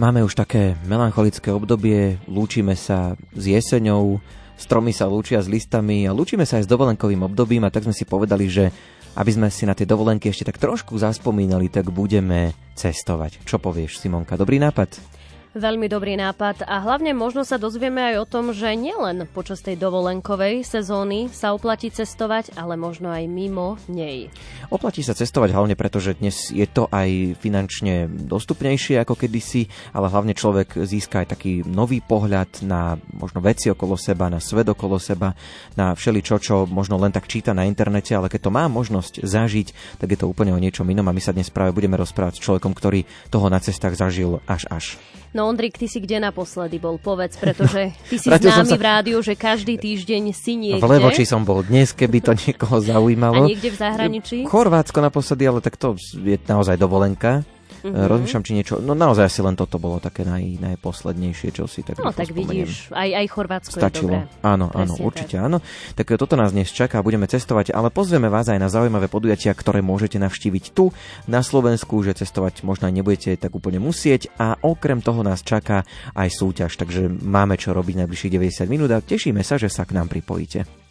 Máme už také melancholické obdobie, lúčime sa s jeseňou, stromy sa lúčia s listami a lúčime sa aj s dovolenkovým obdobím a tak sme si povedali, že aby sme si na tie dovolenky ešte tak trošku zaspomínali, tak budeme cestovať. Čo povieš, Simonka? Dobrý nápad? Veľmi dobrý nápad a hlavne možno sa dozvieme aj o tom, že nielen počas tej dovolenkovej sezóny sa oplatí cestovať, ale možno aj mimo nej. Oplatí sa cestovať hlavne preto, že dnes je to aj finančne dostupnejšie ako kedysi, ale hlavne človek získa aj taký nový pohľad na možno veci okolo seba, na svet okolo seba, na všeličo, čo možno len tak číta na internete, ale keď to má možnosť zažiť, tak je to úplne o niečom inom a my sa dnes práve budeme rozprávať s človekom, ktorý toho na cestách zažil až až. No Ondrik, ty si kde naposledy bol? Povedz, pretože ty si známy sa... v rádiu, že každý týždeň si niekde. V Levoči som bol dnes, keby to niekoho zaujímalo. A niekde v zahraničí? Chorvátsko naposledy, ale tak to je naozaj dovolenka. Mm-hmm. Rozmýšľam, či niečo... No naozaj asi len toto bolo také naj, najposlednejšie, čo si tak No tak spomeniem. vidíš, aj, aj Chorvátsko Stačilo. je dobré. Áno, áno, Presne určite tak. áno. Tak toto nás dnes čaká, budeme cestovať, ale pozrieme vás aj na zaujímavé podujatia, ktoré môžete navštíviť tu na Slovensku, že cestovať možno aj nebudete tak úplne musieť a okrem toho nás čaká aj súťaž, takže máme čo robiť najbližších 90 minút a tešíme sa, že sa k nám pripojíte.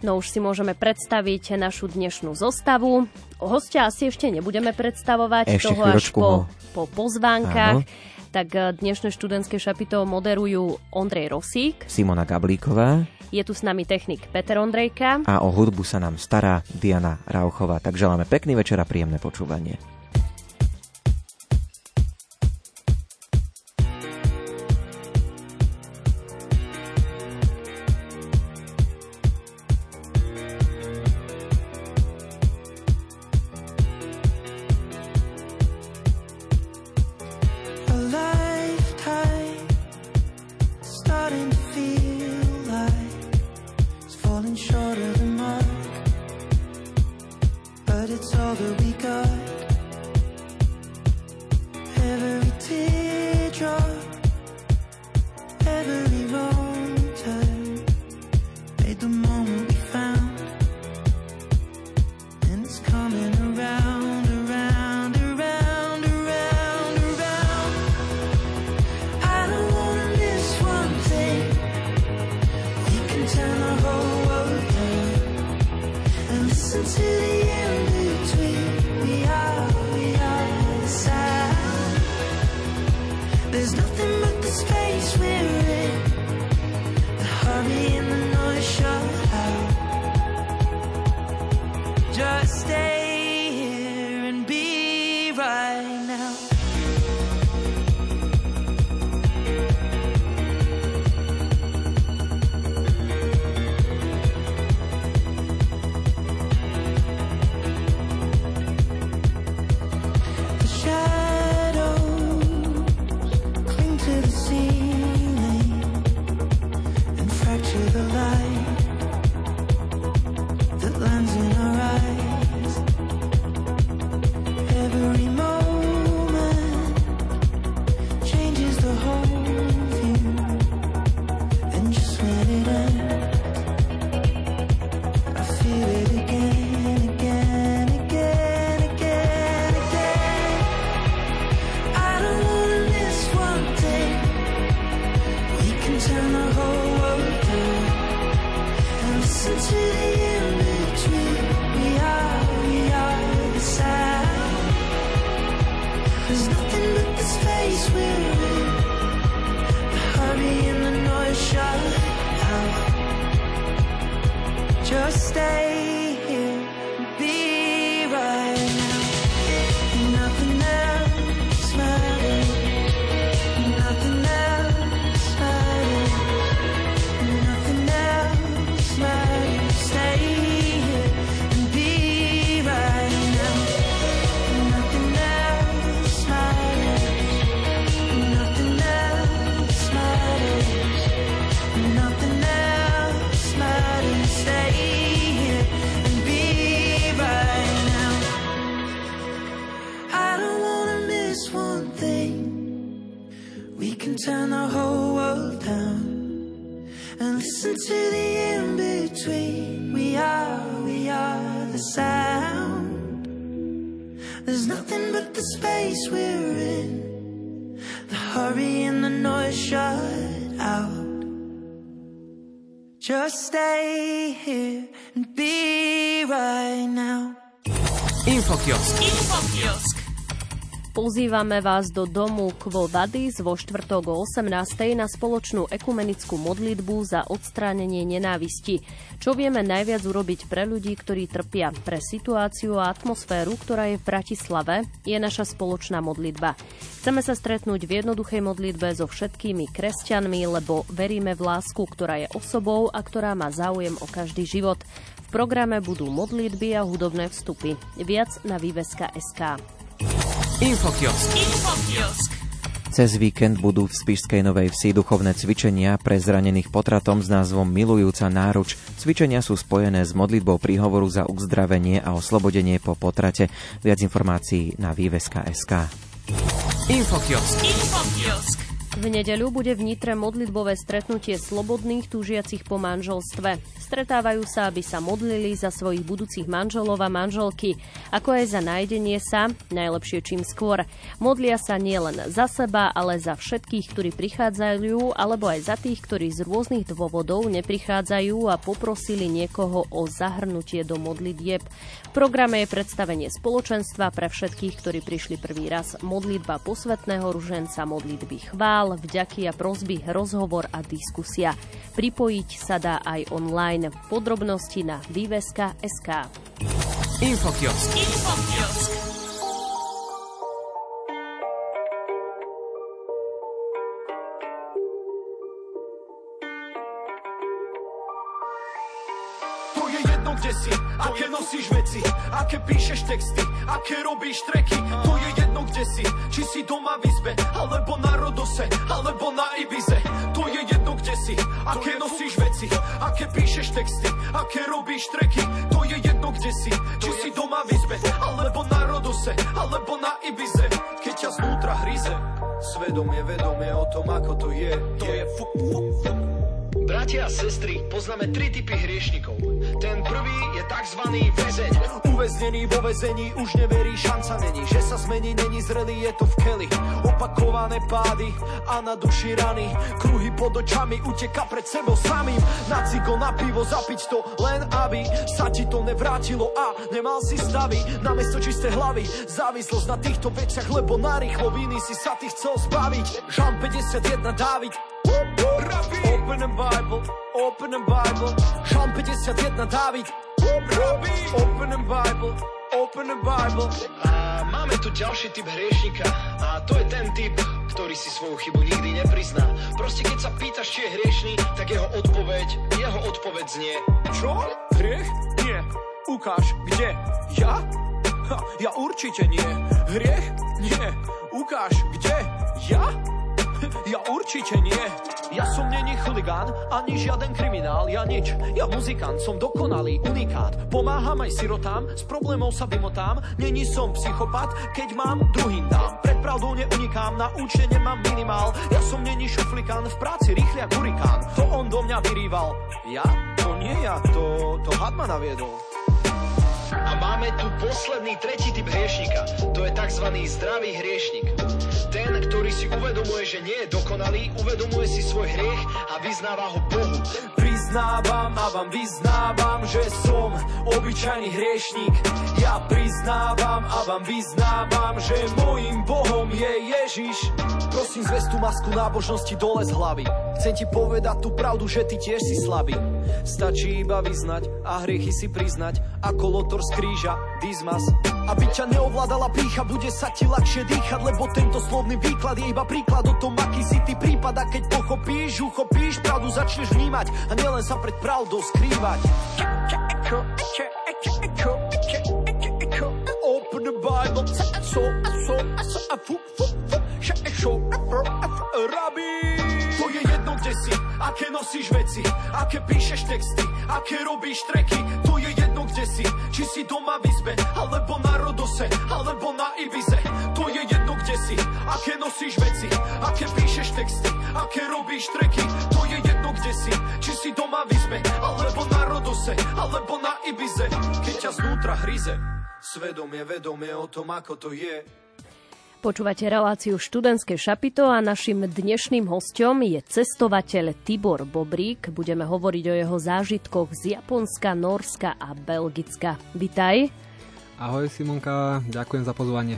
No už si môžeme predstaviť našu dnešnú zostavu. Hostia asi ešte nebudeme predstavovať, ešte toho až po, po pozvánkach. Áno. Tak eh, dnešné študentské šapito moderujú Ondrej Rosík, Simona Gablíková, je tu s nami technik Peter Ondrejka a o hudbu sa nám stará Diana Rauchová. Tak želáme pekný večer a príjemné počúvanie. but it's all that we got. Sound. There's nothing but the space we're in. The hurry and the noise shut out. Just stay here and be right now. Infokiosk. Infokiosk. Pozývame vás do domu Quo Vadis vo štvrtok o 18. na spoločnú ekumenickú modlitbu za odstránenie nenávisti. Čo vieme najviac urobiť pre ľudí, ktorí trpia? Pre situáciu a atmosféru, ktorá je v Bratislave, je naša spoločná modlitba. Chceme sa stretnúť v jednoduchej modlitbe so všetkými kresťanmi, lebo veríme v lásku, ktorá je osobou a ktorá má záujem o každý život. V programe budú modlitby a hudobné vstupy. Viac na výveska.sk. Infokiosk. Infokiosk. Cez víkend budú v Spišskej Novej Vsi duchovné cvičenia pre zranených potratom s názvom Milujúca náruč. Cvičenia sú spojené s modlitbou príhovoru za uzdravenie a oslobodenie po potrate. Viac informácií na výveska.sk. Infokiosk. Infokiosk. V nedeľu bude v Nitre modlitbové stretnutie slobodných túžiacich po manželstve. Stretávajú sa, aby sa modlili za svojich budúcich manželov a manželky, ako aj za nájdenie sa, najlepšie čím skôr. Modlia sa nielen za seba, ale za všetkých, ktorí prichádzajú, alebo aj za tých, ktorí z rôznych dôvodov neprichádzajú a poprosili niekoho o zahrnutie do modlitieb. Programe je predstavenie spoločenstva pre všetkých, ktorí prišli prvý raz, modlitba posvetného ruženca, modlitby chvál, vďaky a prozby, rozhovor a diskusia. Pripojiť sa dá aj online. Podrobnosti na výveska.sk. Infokiosk. Infokiosk. To je jedno, kde si, aké nosíš veci, aké píšeš texty, aké robíš treky. To je jedno, kde si, či si doma v izbe, alebo na Rodose, alebo na Ibize. To je jedno, kde si, aké nosíš veci, aké píšeš texty, aké robíš treky. To je jedno, kde si, či si doma v izbe, alebo na Rodose, alebo na Ibize. Keď ťa znútra hryze, svedomie, vedomie o tom, ako to je. To je fu, fu, fu. Bratia a sestry, poznáme tri typy hriešnikov. Ten prvý je tzv. väzeň. Uväznený vo väzení už neverí, šanca není Že sa zmení, není zrelý, je to v keli Opakované pády a na duši rany Kruhy pod očami, uteka pred sebou samým Na cigo, na pivo, zapiť to len aby Sa ti to nevrátilo a nemal si stavy Namiesto čisté hlavy, závislosť na týchto veciach Lebo na rýchlo viny si sa ty chcel zbaviť Žan 51 Dávid Open a Bible, open a Bible Žalm 51 Dávid Open a Bible, open a Bible A máme tu ďalší typ hriešnika a to je ten typ, ktorý si svoju chybu nikdy neprizná. Proste keď sa pýtaš, či je hriešný, tak jeho odpoveď, jeho odpoveď znie Čo? Hriech? Nie Ukáž, kde? Ja? Ha, ja určite nie Hriech? Nie Ukáž, kde? Ja? Ja určite nie. Ja som není chuligán, ani žiaden kriminál, ja nič. Ja muzikant, som dokonalý, unikát. Pomáham aj sirotám, s problémov sa vymotám. Není som psychopat, keď mám, druhým dám. Pred pravdou neunikám, na účte nemám minimál. Ja som není šuflikán, v práci rýchly ako hurikán. To on do mňa vyrýval. Ja? To nie ja, to, to had ma naviedol. A máme tu posledný tretí typ hriešnika. To je tzv. zdravý hriešnik. Ten, ktorý si uvedomuje, že nie je dokonalý, uvedomuje si svoj hriech a vyznáva ho Bohu. Priznávam a vám vyznávam, že som obyčajný hriešnik. Ja priznávam a vám vyznávam, že môjim Bohom je Ježiš. Prosím, zves tú masku nábožnosti dole z hlavy. Chcem ti povedať tú pravdu, že ty tiež si slabý. Stačí iba vyznať a hriechy si priznať, ako lotor z kríža, dizmas. Aby ťa neovládala pícha, bude sa ti ľahšie dýchať, lebo tento slovný výklad je iba príklad o tom, aký si ty prípad. A keď pochopíš, uchopíš, pravdu začneš vnímať a nielen sa pred pravdou skrývať. Open the Bible, so, so, a fu, fu, fu, show, rabí. To je jedno, kde si, aké nosíš veci, aké píšeš texty, aké robíš treky. To je jedno, kde si, či si doma v izbe, alebo na Rodose, alebo na Ibize. Aké nosíš veci, aké píšeš texty, aké robíš treky. To je jedno, kde si, či si doma v izbe, alebo na Rodose, alebo na Ibize. Keď ťa znútra hryze. Svedomie, vedomie o tom, ako to je. Počúvate reláciu študentské šapito a našim dnešným hostom je cestovateľ Tibor Bobrík. Budeme hovoriť o jeho zážitkoch z Japonska, Norska a Belgicka. Vitaj. Ahoj Simonka, ďakujem za pozvanie.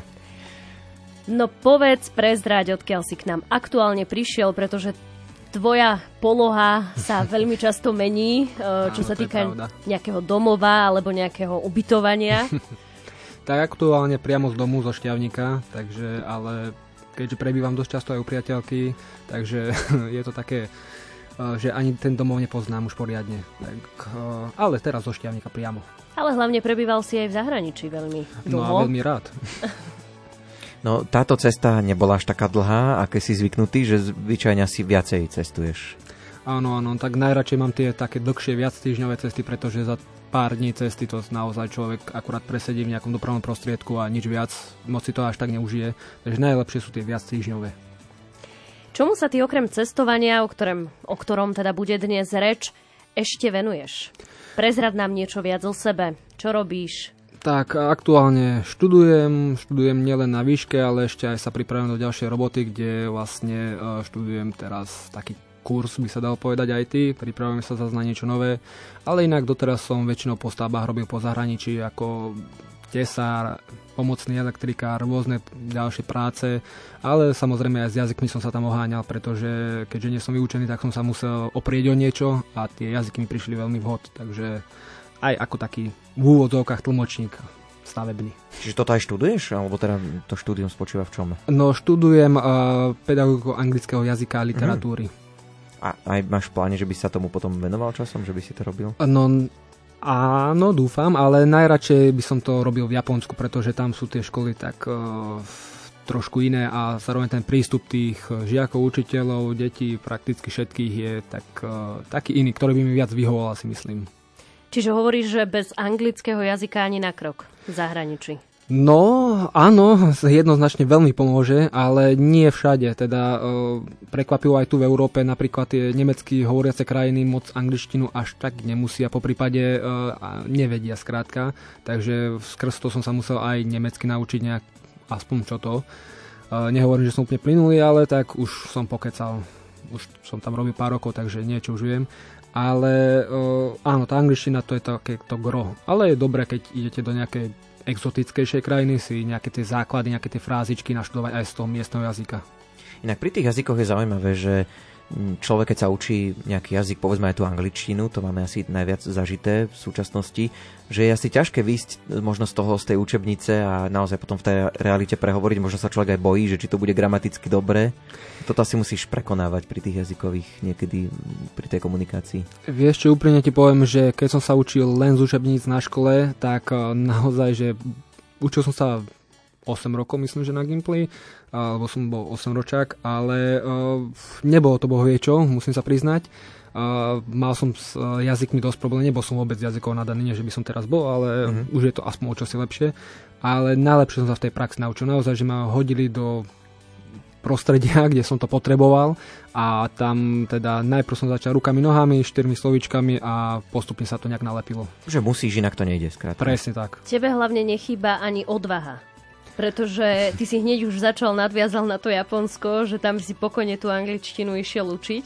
No povedz, prezráď, odkiaľ si k nám aktuálne prišiel, pretože tvoja poloha sa veľmi často mení, e, čo Áno, sa týka nejakého domova alebo nejakého ubytovania. Tak aktuálne priamo z domu, zo Šťavnika, takže ale keďže prebývam dosť často aj u priateľky, takže je to také, eh, že ani ten domov nepoznám už poriadne. Tak, eh, ale teraz zo Šťavnika priamo. Ale hlavne prebýval si aj v zahraničí veľmi No a dlho. veľmi rád. No táto cesta nebola až taká dlhá, aké si zvyknutý, že zvyčajne si viacej cestuješ. Áno, áno, tak najradšej mám tie také dlhšie, viac týždňové cesty, pretože za pár dní cesty to naozaj človek akurát presedí v nejakom dopravnom prostriedku a nič viac, moc si to až tak neužije. Takže najlepšie sú tie viac týždňové. Čomu sa ty okrem cestovania, o ktorom, o ktorom teda bude dnes reč, ešte venuješ? Prezrad nám niečo viac o sebe. Čo robíš? Tak aktuálne študujem, študujem nielen na výške, ale ešte aj sa pripravujem do ďalšej roboty, kde vlastne e, študujem teraz taký kurz, by sa dal povedať aj ty, pripravujem sa zase na niečo nové, ale inak doteraz som väčšinou po stavbách robil po zahraničí ako tesár, pomocný elektrikár, rôzne ďalšie práce, ale samozrejme aj s jazykmi som sa tam oháňal, pretože keďže nie som vyučený, tak som sa musel oprieť o niečo a tie jazyky mi prišli veľmi vhod, takže aj ako taký v úvodzovkách tlmočník stavebný. Čiže toto aj študuješ? Alebo teda to štúdium spočíva v čom? No študujem uh, pedagogiku anglického jazyka a literatúry. A aj máš v pláne, že by sa tomu potom venoval časom, že by si to robil? No áno, dúfam, ale najradšej by som to robil v Japonsku, pretože tam sú tie školy tak uh, trošku iné a zároveň ten prístup tých žiakov, učiteľov, detí, prakticky všetkých je tak, uh, taký iný, ktorý by mi viac vyhovoval, si myslím. Čiže hovoríš, že bez anglického jazyka ani na krok v zahraničí. No, áno, jednoznačne veľmi pomôže, ale nie všade. Teda e, prekvapilo aj tu v Európe, napríklad tie nemecky hovoriace krajiny moc angličtinu až tak nemusia, po prípade e, nevedia skrátka. Takže skrz to som sa musel aj nemecky naučiť nejak, aspoň čo to. E, nehovorím, že som úplne plynulý, ale tak už som pokecal. Už som tam robil pár rokov, takže niečo už viem. Ale uh, áno, tá angličtina to je také to gro. Ale je dobré, keď idete do nejakej exotickejšej krajiny, si nejaké tie základy, nejaké tie frázičky naštudovať aj z toho miestneho jazyka. Inak pri tých jazykoch je zaujímavé, že mm, človek, keď sa učí nejaký jazyk, povedzme aj tú angličtinu, to máme asi najviac zažité v súčasnosti, že je asi ťažké výjsť možno z toho, z tej učebnice a naozaj potom v tej realite prehovoriť. Možno sa človek aj bojí, že či to bude gramaticky dobré. Toto asi musíš prekonávať pri tých jazykových niekedy mm, pri tej komunikácii. Vieš čo, úprimne ti poviem, že keď som sa učil len z učebníc na škole, tak eh, naozaj, že učil som sa 8 rokov, myslím, že na Gimply, alebo som bol 8 ročák, ale uh, nebolo to bohvie čo, musím sa priznať. Uh, mal som s uh, jazykmi dosť problém, nebol som vôbec jazykov nadaný, nie že by som teraz bol, ale mm-hmm. už je to aspoň o čosi lepšie. Ale najlepšie som sa v tej praxi naučil. Naozaj, že ma hodili do prostredia, kde som to potreboval a tam teda najprv som začal rukami, nohami, štyrmi slovíčkami a postupne sa to nejak nalepilo. Že musíš, inak to nejde, skrátka. Presne tak. Tebe hlavne nechýba ani odvaha. Pretože ty si hneď už začal nadviazal na to Japonsko, že tam si pokojne tú angličtinu išiel učiť.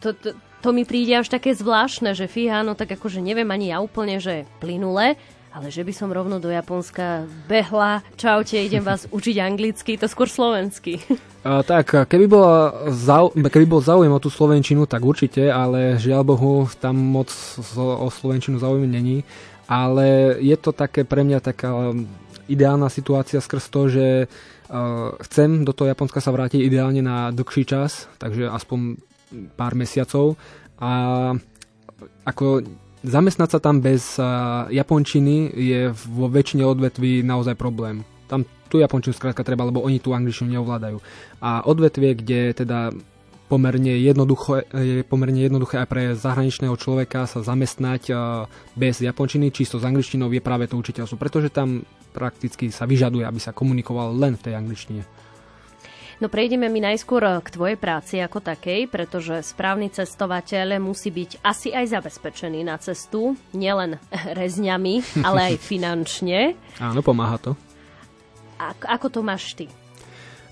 To, to, to mi príde až také zvláštne, že fíha, no tak akože neviem ani ja úplne, že plynule, ale že by som rovno do Japonska behla, čaute, idem vás učiť anglicky, to skôr slovensky. A, tak, keby, bola zau, keby bol záujem o tú Slovenčinu, tak určite, ale žiaľ Bohu, tam moc o Slovenčinu záujem není. Ale je to také pre mňa taká ideálna situácia skrz to, že uh, chcem do toho Japonska sa vrátiť ideálne na dlhší čas, takže aspoň pár mesiacov. A ako zamestnať sa tam bez uh, japončiny je vo väčšine odvetví naozaj problém. Tam tú japončinu skrátka treba, lebo oni tú angličtinu neovládajú. A odvetvie, kde teda pomerne jednoduché, je pomerne jednoduché aj pre zahraničného človeka sa zamestnať uh, bez japončiny, čisto s angličtinou je práve to učiteľstvo, pretože tam prakticky sa vyžaduje, aby sa komunikoval len v tej angličtine. No prejdeme mi najskôr k tvojej práci ako takej, pretože správny cestovateľ musí byť asi aj zabezpečený na cestu, nielen rezňami, ale aj finančne. Áno, pomáha to. A, ako to máš ty?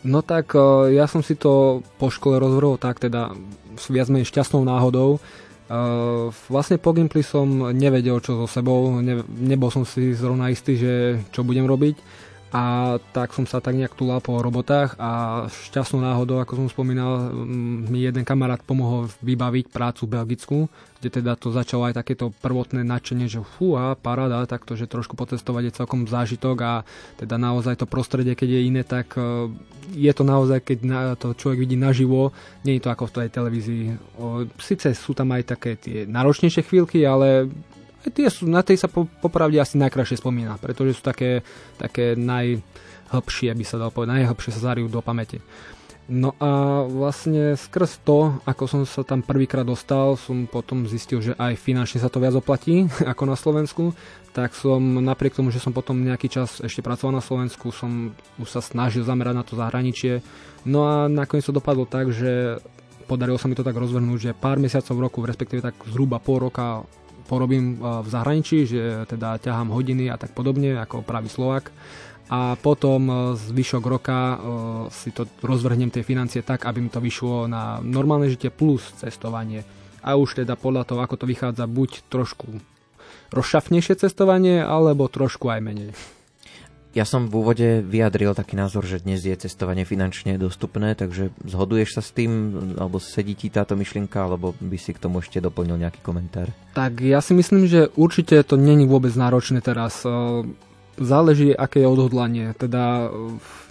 No tak e, ja som si to po škole rozvrhol tak teda s viac menej šťastnou náhodou. Uh, vlastne po Gimply som nevedel, čo so sebou, ne, nebol som si zrovna istý, že čo budem robiť. A tak som sa tak nejak tulal po robotách a šťastnou náhodou, ako som spomínal, mi jeden kamarát pomohol vybaviť prácu v Belgicku, kde teda to začalo aj takéto prvotné nadšenie, že fú a paráda, takto, že trošku potestovať je celkom zážitok a teda naozaj to prostredie, keď je iné, tak e, je to naozaj, keď to človek vidí naživo, nie je to ako v tej televízii. Sice sú tam aj také tie náročnejšie chvíľky, ale tie sú, na tej sa po, popravde asi najkrajšie spomína, pretože sú také, také najhlbšie, by sa dalo povedať, najhlbšie sa zariú do pamäte. No a vlastne skrz to, ako som sa tam prvýkrát dostal, som potom zistil, že aj finančne sa to viac oplatí ako na Slovensku, tak som napriek tomu, že som potom nejaký čas ešte pracoval na Slovensku, som už sa snažil zamerať na to zahraničie. No a nakoniec to dopadlo tak, že podarilo sa mi to tak rozvrhnúť, že pár mesiacov v roku, respektíve tak zhruba pol roka porobím v zahraničí, že teda ťahám hodiny a tak podobne, ako pravý Slovak. A potom zvyšok roka si to rozvrhnem tie financie tak, aby mi to vyšlo na normálne žitie plus cestovanie. A už teda podľa toho, ako to vychádza, buď trošku rozšafnejšie cestovanie, alebo trošku aj menej. Ja som v úvode vyjadril taký názor, že dnes je cestovanie finančne dostupné, takže zhoduješ sa s tým, alebo sedí ti táto myšlienka, alebo by si k tomu ešte doplnil nejaký komentár? Tak ja si myslím, že určite to není vôbec náročné teraz. Záleží, aké je odhodlanie. Teda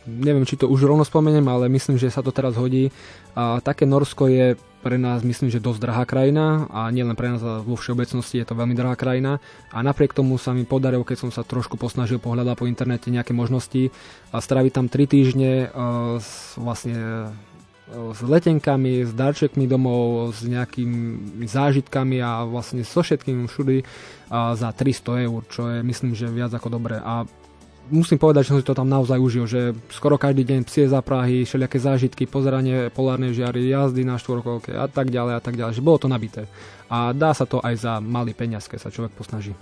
neviem, či to už rovno spomeniem, ale myslím, že sa to teraz hodí. A také Norsko je pre nás myslím, že dosť drahá krajina a nielen pre nás, vo všeobecnosti je to veľmi drahá krajina a napriek tomu sa mi podarilo, keď som sa trošku posnažil pohľadať po internete nejaké možnosti a straviť tam 3 týždne uh, vlastne s letenkami, s darčekmi domov, s nejakými zážitkami a vlastne so všetkým všudy uh, za 300 eur, čo je myslím, že viac ako dobré a musím povedať, že som si to tam naozaj užil, že skoro každý deň psie za Prahy, všelijaké zážitky, pozeranie polárnej žiary, jazdy na štvorkolke a tak ďalej a tak ďalej, že bolo to nabité. A dá sa to aj za malý peniaz, keď sa človek posnaží.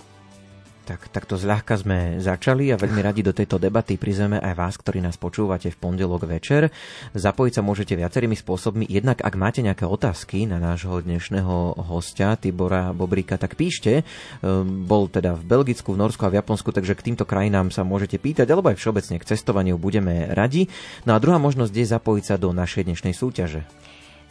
Tak, takto zľahka sme začali a veľmi radi do tejto debaty prizveme aj vás, ktorí nás počúvate v pondelok večer. Zapojiť sa môžete viacerými spôsobmi. Jednak, ak máte nejaké otázky na nášho dnešného hostia, Tibora Bobríka, tak píšte. Ehm, bol teda v Belgicku, v Norsku a v Japonsku, takže k týmto krajinám sa môžete pýtať, alebo aj všeobecne k cestovaniu budeme radi. No a druhá možnosť je zapojiť sa do našej dnešnej súťaže.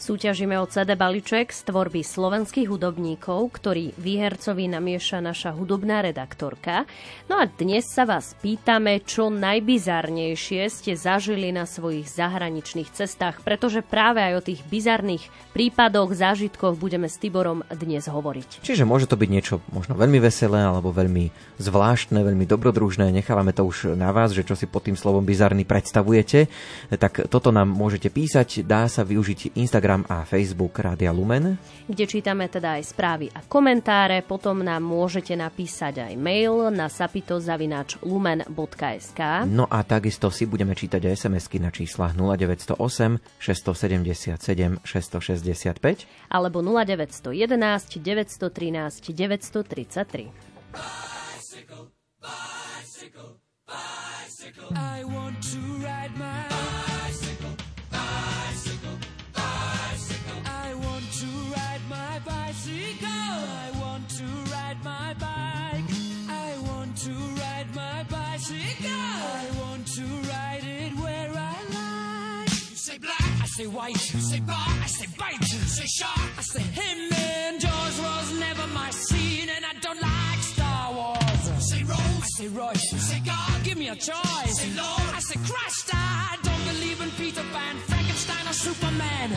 Súťažíme o CD balíček z tvorby slovenských hudobníkov, ktorý výhercovi namieša naša hudobná redaktorka. No a dnes sa vás pýtame, čo najbizarnejšie ste zažili na svojich zahraničných cestách, pretože práve aj o tých bizarných prípadoch, zážitkoch budeme s Tiborom dnes hovoriť. Čiže môže to byť niečo možno veľmi veselé alebo veľmi zvláštne, veľmi dobrodružné. Nechávame to už na vás, že čo si pod tým slovom bizarný predstavujete. Tak toto nám môžete písať, dá sa využiť Instagram Instagram a Facebook Rádia Lumen. Kde čítame teda aj správy a komentáre, potom nám môžete napísať aj mail na sapitozavináčlumen.sk No a takisto si budeme čítať aj SMS-ky na číslach 0908 677 665 alebo 0911 913 933. Bicycle, bicycle, bicycle. I want to ride my say white, you say bar, I say bite, you say shark, I say him and Jaws was never my scene, and I don't like Star Wars. Say Rose, I say Royce, you say God, give me a choice. Say Lord, I say Christ, I don't believe in Peter Pan, Frankenstein or Superman.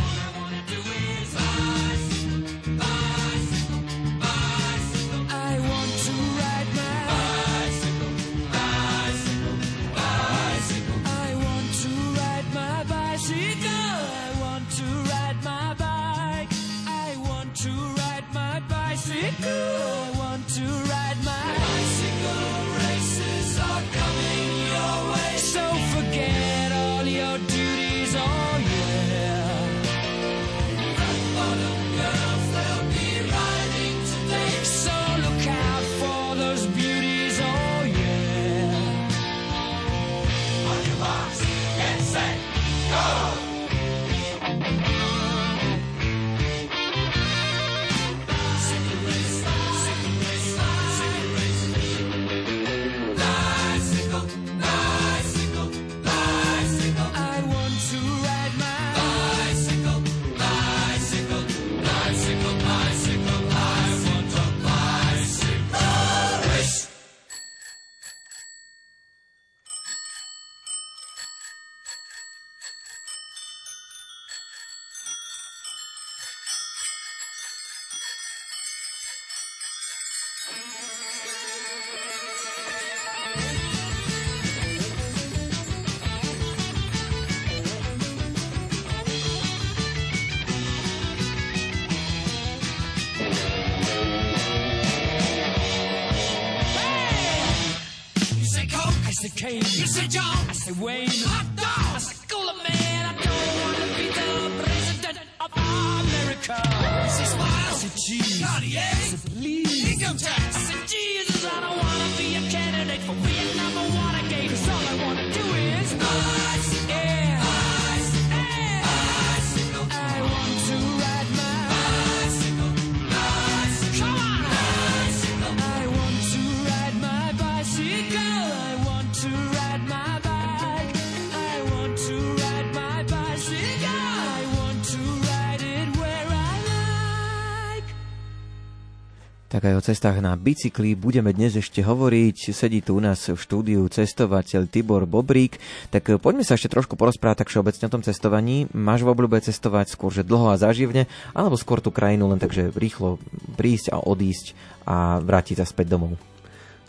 Tak aj o cestách na bicykli budeme dnes ešte hovoriť. Sedí tu u nás v štúdiu cestovateľ Tibor Bobrík. Tak poďme sa ešte trošku porozprávať tak všeobecne o tom cestovaní. Máš v obľúbe cestovať skôr, že dlho a záživne, alebo skôr tú krajinu len takže rýchlo prísť a odísť a vrátiť sa späť domov?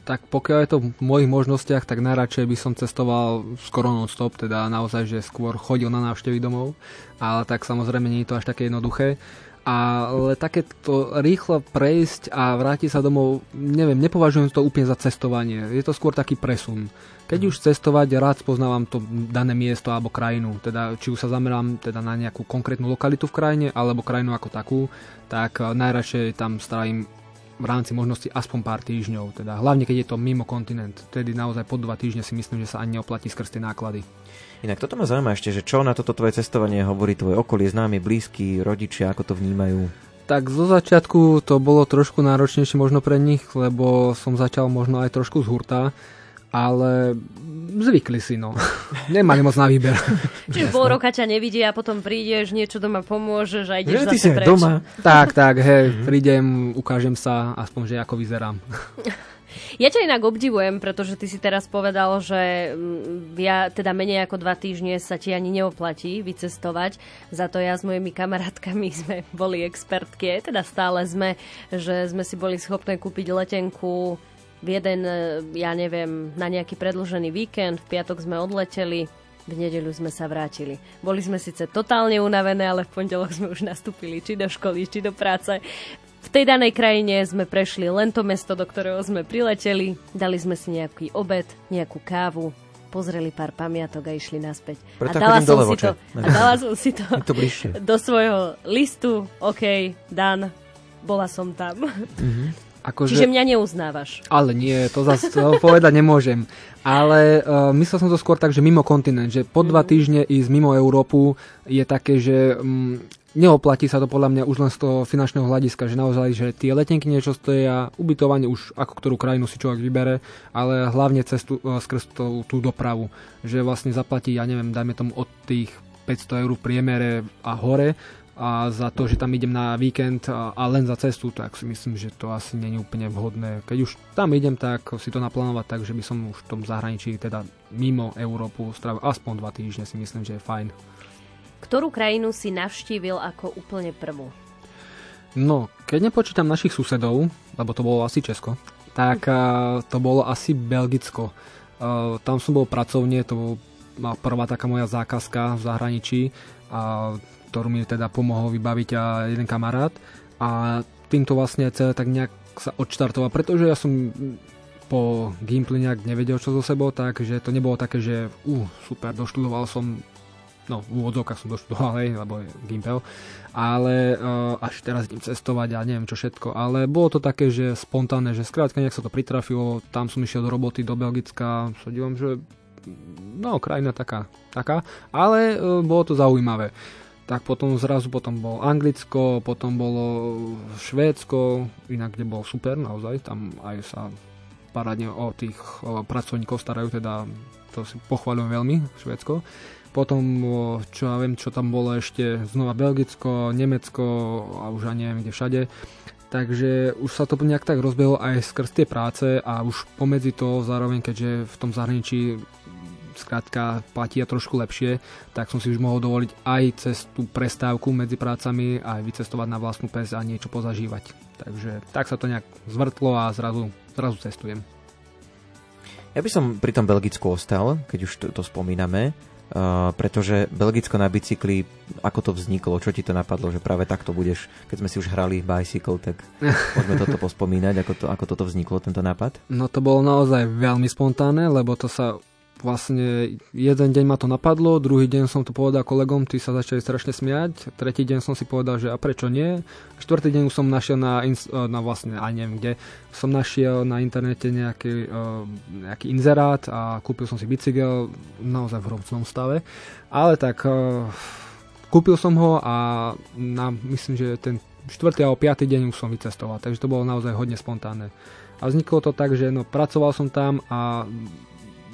Tak pokiaľ je to v mojich možnostiach, tak najradšej by som cestoval skoro non-stop, teda naozaj, že skôr chodil na návštevy domov, ale tak samozrejme nie je to až také jednoduché. Ale takéto rýchlo prejsť a vrátiť sa domov, neviem, nepovažujem to úplne za cestovanie. Je to skôr taký presun. Keď už cestovať, rád spoznávam to dané miesto alebo krajinu. Teda, či už sa zamerám teda na nejakú konkrétnu lokalitu v krajine alebo krajinu ako takú, tak najradšej tam strávim v rámci možnosti aspoň pár týždňov. Teda, hlavne keď je to mimo kontinent. Tedy naozaj po dva týždne si myslím, že sa ani neoplatí skrz tie náklady. Inak toto ma zaujíma ešte, že čo na toto tvoje cestovanie hovorí tvoje okolie, známi, blízky, rodičia, ako to vnímajú? Tak zo začiatku to bolo trošku náročnejšie možno pre nich, lebo som začal možno aj trošku z hurta, ale zvykli si, no. Nemali moc na výber. Čiže pol roka ťa nevidia a potom prídeš, niečo doma pomôžeš a ideš Že ty zase si preč. doma. tak, tak, hej, prídem, ukážem sa, aspoň, že ako vyzerám. Ja ťa inak obdivujem, pretože ty si teraz povedal, že mm, ja, teda menej ako dva týždne sa ti ani neoplatí vycestovať. Za to ja s mojimi kamarátkami sme boli expertky, teda stále sme, že sme si boli schopné kúpiť letenku v jeden, e, ja neviem, na nejaký predlžený víkend. V piatok sme odleteli, v nedeľu sme sa vrátili. Boli sme síce totálne unavené, ale v pondelok sme už nastúpili či do školy, či do práce. V tej danej krajine sme prešli len to mesto, do ktorého sme prileteli, dali sme si nejaký obed, nejakú kávu, pozreli pár pamiatok a išli naspäť. Preto a dala som, dole si to, a dala som si to to bližšie. do svojho listu, OK, dan, bola som tam. Akože... Čiže mňa neuznávaš. Ale nie, to zase povedať nemôžem. Ale uh, myslel som to skôr tak, že mimo kontinent, že po dva týždne ísť mimo Európu je také, že um, neoplatí sa to podľa mňa už len z toho finančného hľadiska, že naozaj, že tie letenky niečo stoja, ubytovanie už ako ktorú krajinu si človek vybere, ale hlavne cestu uh, skrz tú, tú dopravu, že vlastne zaplatí, ja neviem, dajme tomu od tých 500 eur v priemere a hore, a za to, že tam idem na víkend a, a len za cestu, tak si myslím, že to asi je úplne vhodné. Keď už tam idem, tak si to naplánovať tak, že by som už v tom zahraničí, teda mimo Európu, strávil aspoň dva týždne, si myslím, že je fajn. Ktorú krajinu si navštívil ako úplne prvú? No, keď nepočítam našich susedov, lebo to bolo asi Česko, tak to bolo asi Belgicko. Tam som bol pracovne, to bola prvá taká moja zákazka v zahraničí, a, ktorú mi teda pomohol vybaviť a jeden kamarát. A týmto vlastne celé tak nejak sa odštartoval, pretože ja som po Gimply nejak nevedel čo so sebou, takže to nebolo také, že uh, super, doštudoval som no v úvodzovkách som doštudoval, hej, lebo je Gimpel, ale uh, až teraz idem cestovať a neviem čo všetko, ale bolo to také, že spontánne, že skrátka nejak sa to pritrafilo, tam som išiel do roboty do Belgicka, sa dívam, že no krajina taká, taká, ale uh, bolo to zaujímavé. Tak potom zrazu potom bol Anglicko, potom bolo Švédsko, inak kde bolo super naozaj, tam aj sa parádne o tých o, pracovníkov starajú, teda to si pochváľujem veľmi, Švédsko. Potom, čo ja viem, čo tam bolo ešte, znova Belgicko, Nemecko a už ani neviem kde všade. Takže už sa to nejak tak rozbehlo aj skrz tie práce a už pomedzi to zároveň, keďže v tom zahraničí skrátka platia trošku lepšie, tak som si už mohol dovoliť aj cez tú prestávku medzi prácami aj vycestovať na vlastnú pes a niečo pozažívať. Takže tak sa to nejak zvrtlo a zrazu, zrazu cestujem. Ja by som pri tom Belgicku ostal, keď už to, to spomíname, uh, pretože Belgicko na bicykli, ako to vzniklo, čo ti to napadlo, že práve takto budeš, keď sme si už hrali bicycle, tak poďme toto pospomínať, ako, to, ako toto vzniklo, tento nápad. No to bolo naozaj veľmi spontánne, lebo to sa vlastne jeden deň ma to napadlo, druhý deň som to povedal kolegom, tí sa začali strašne smiať, tretí deň som si povedal, že a prečo nie. Štvrtý deň som našiel na, e, na vlastne, a neviem kde, som našiel na internete nejaký, uh, nejaký inzerát a kúpil som si bicykel naozaj v hromcnom stave. Ale tak uh, kúpil som ho a na, myslím, že ten štvrtý alebo piatý deň už som vycestoval, takže to bolo naozaj hodne spontánne. A vzniklo to tak, že no, pracoval som tam a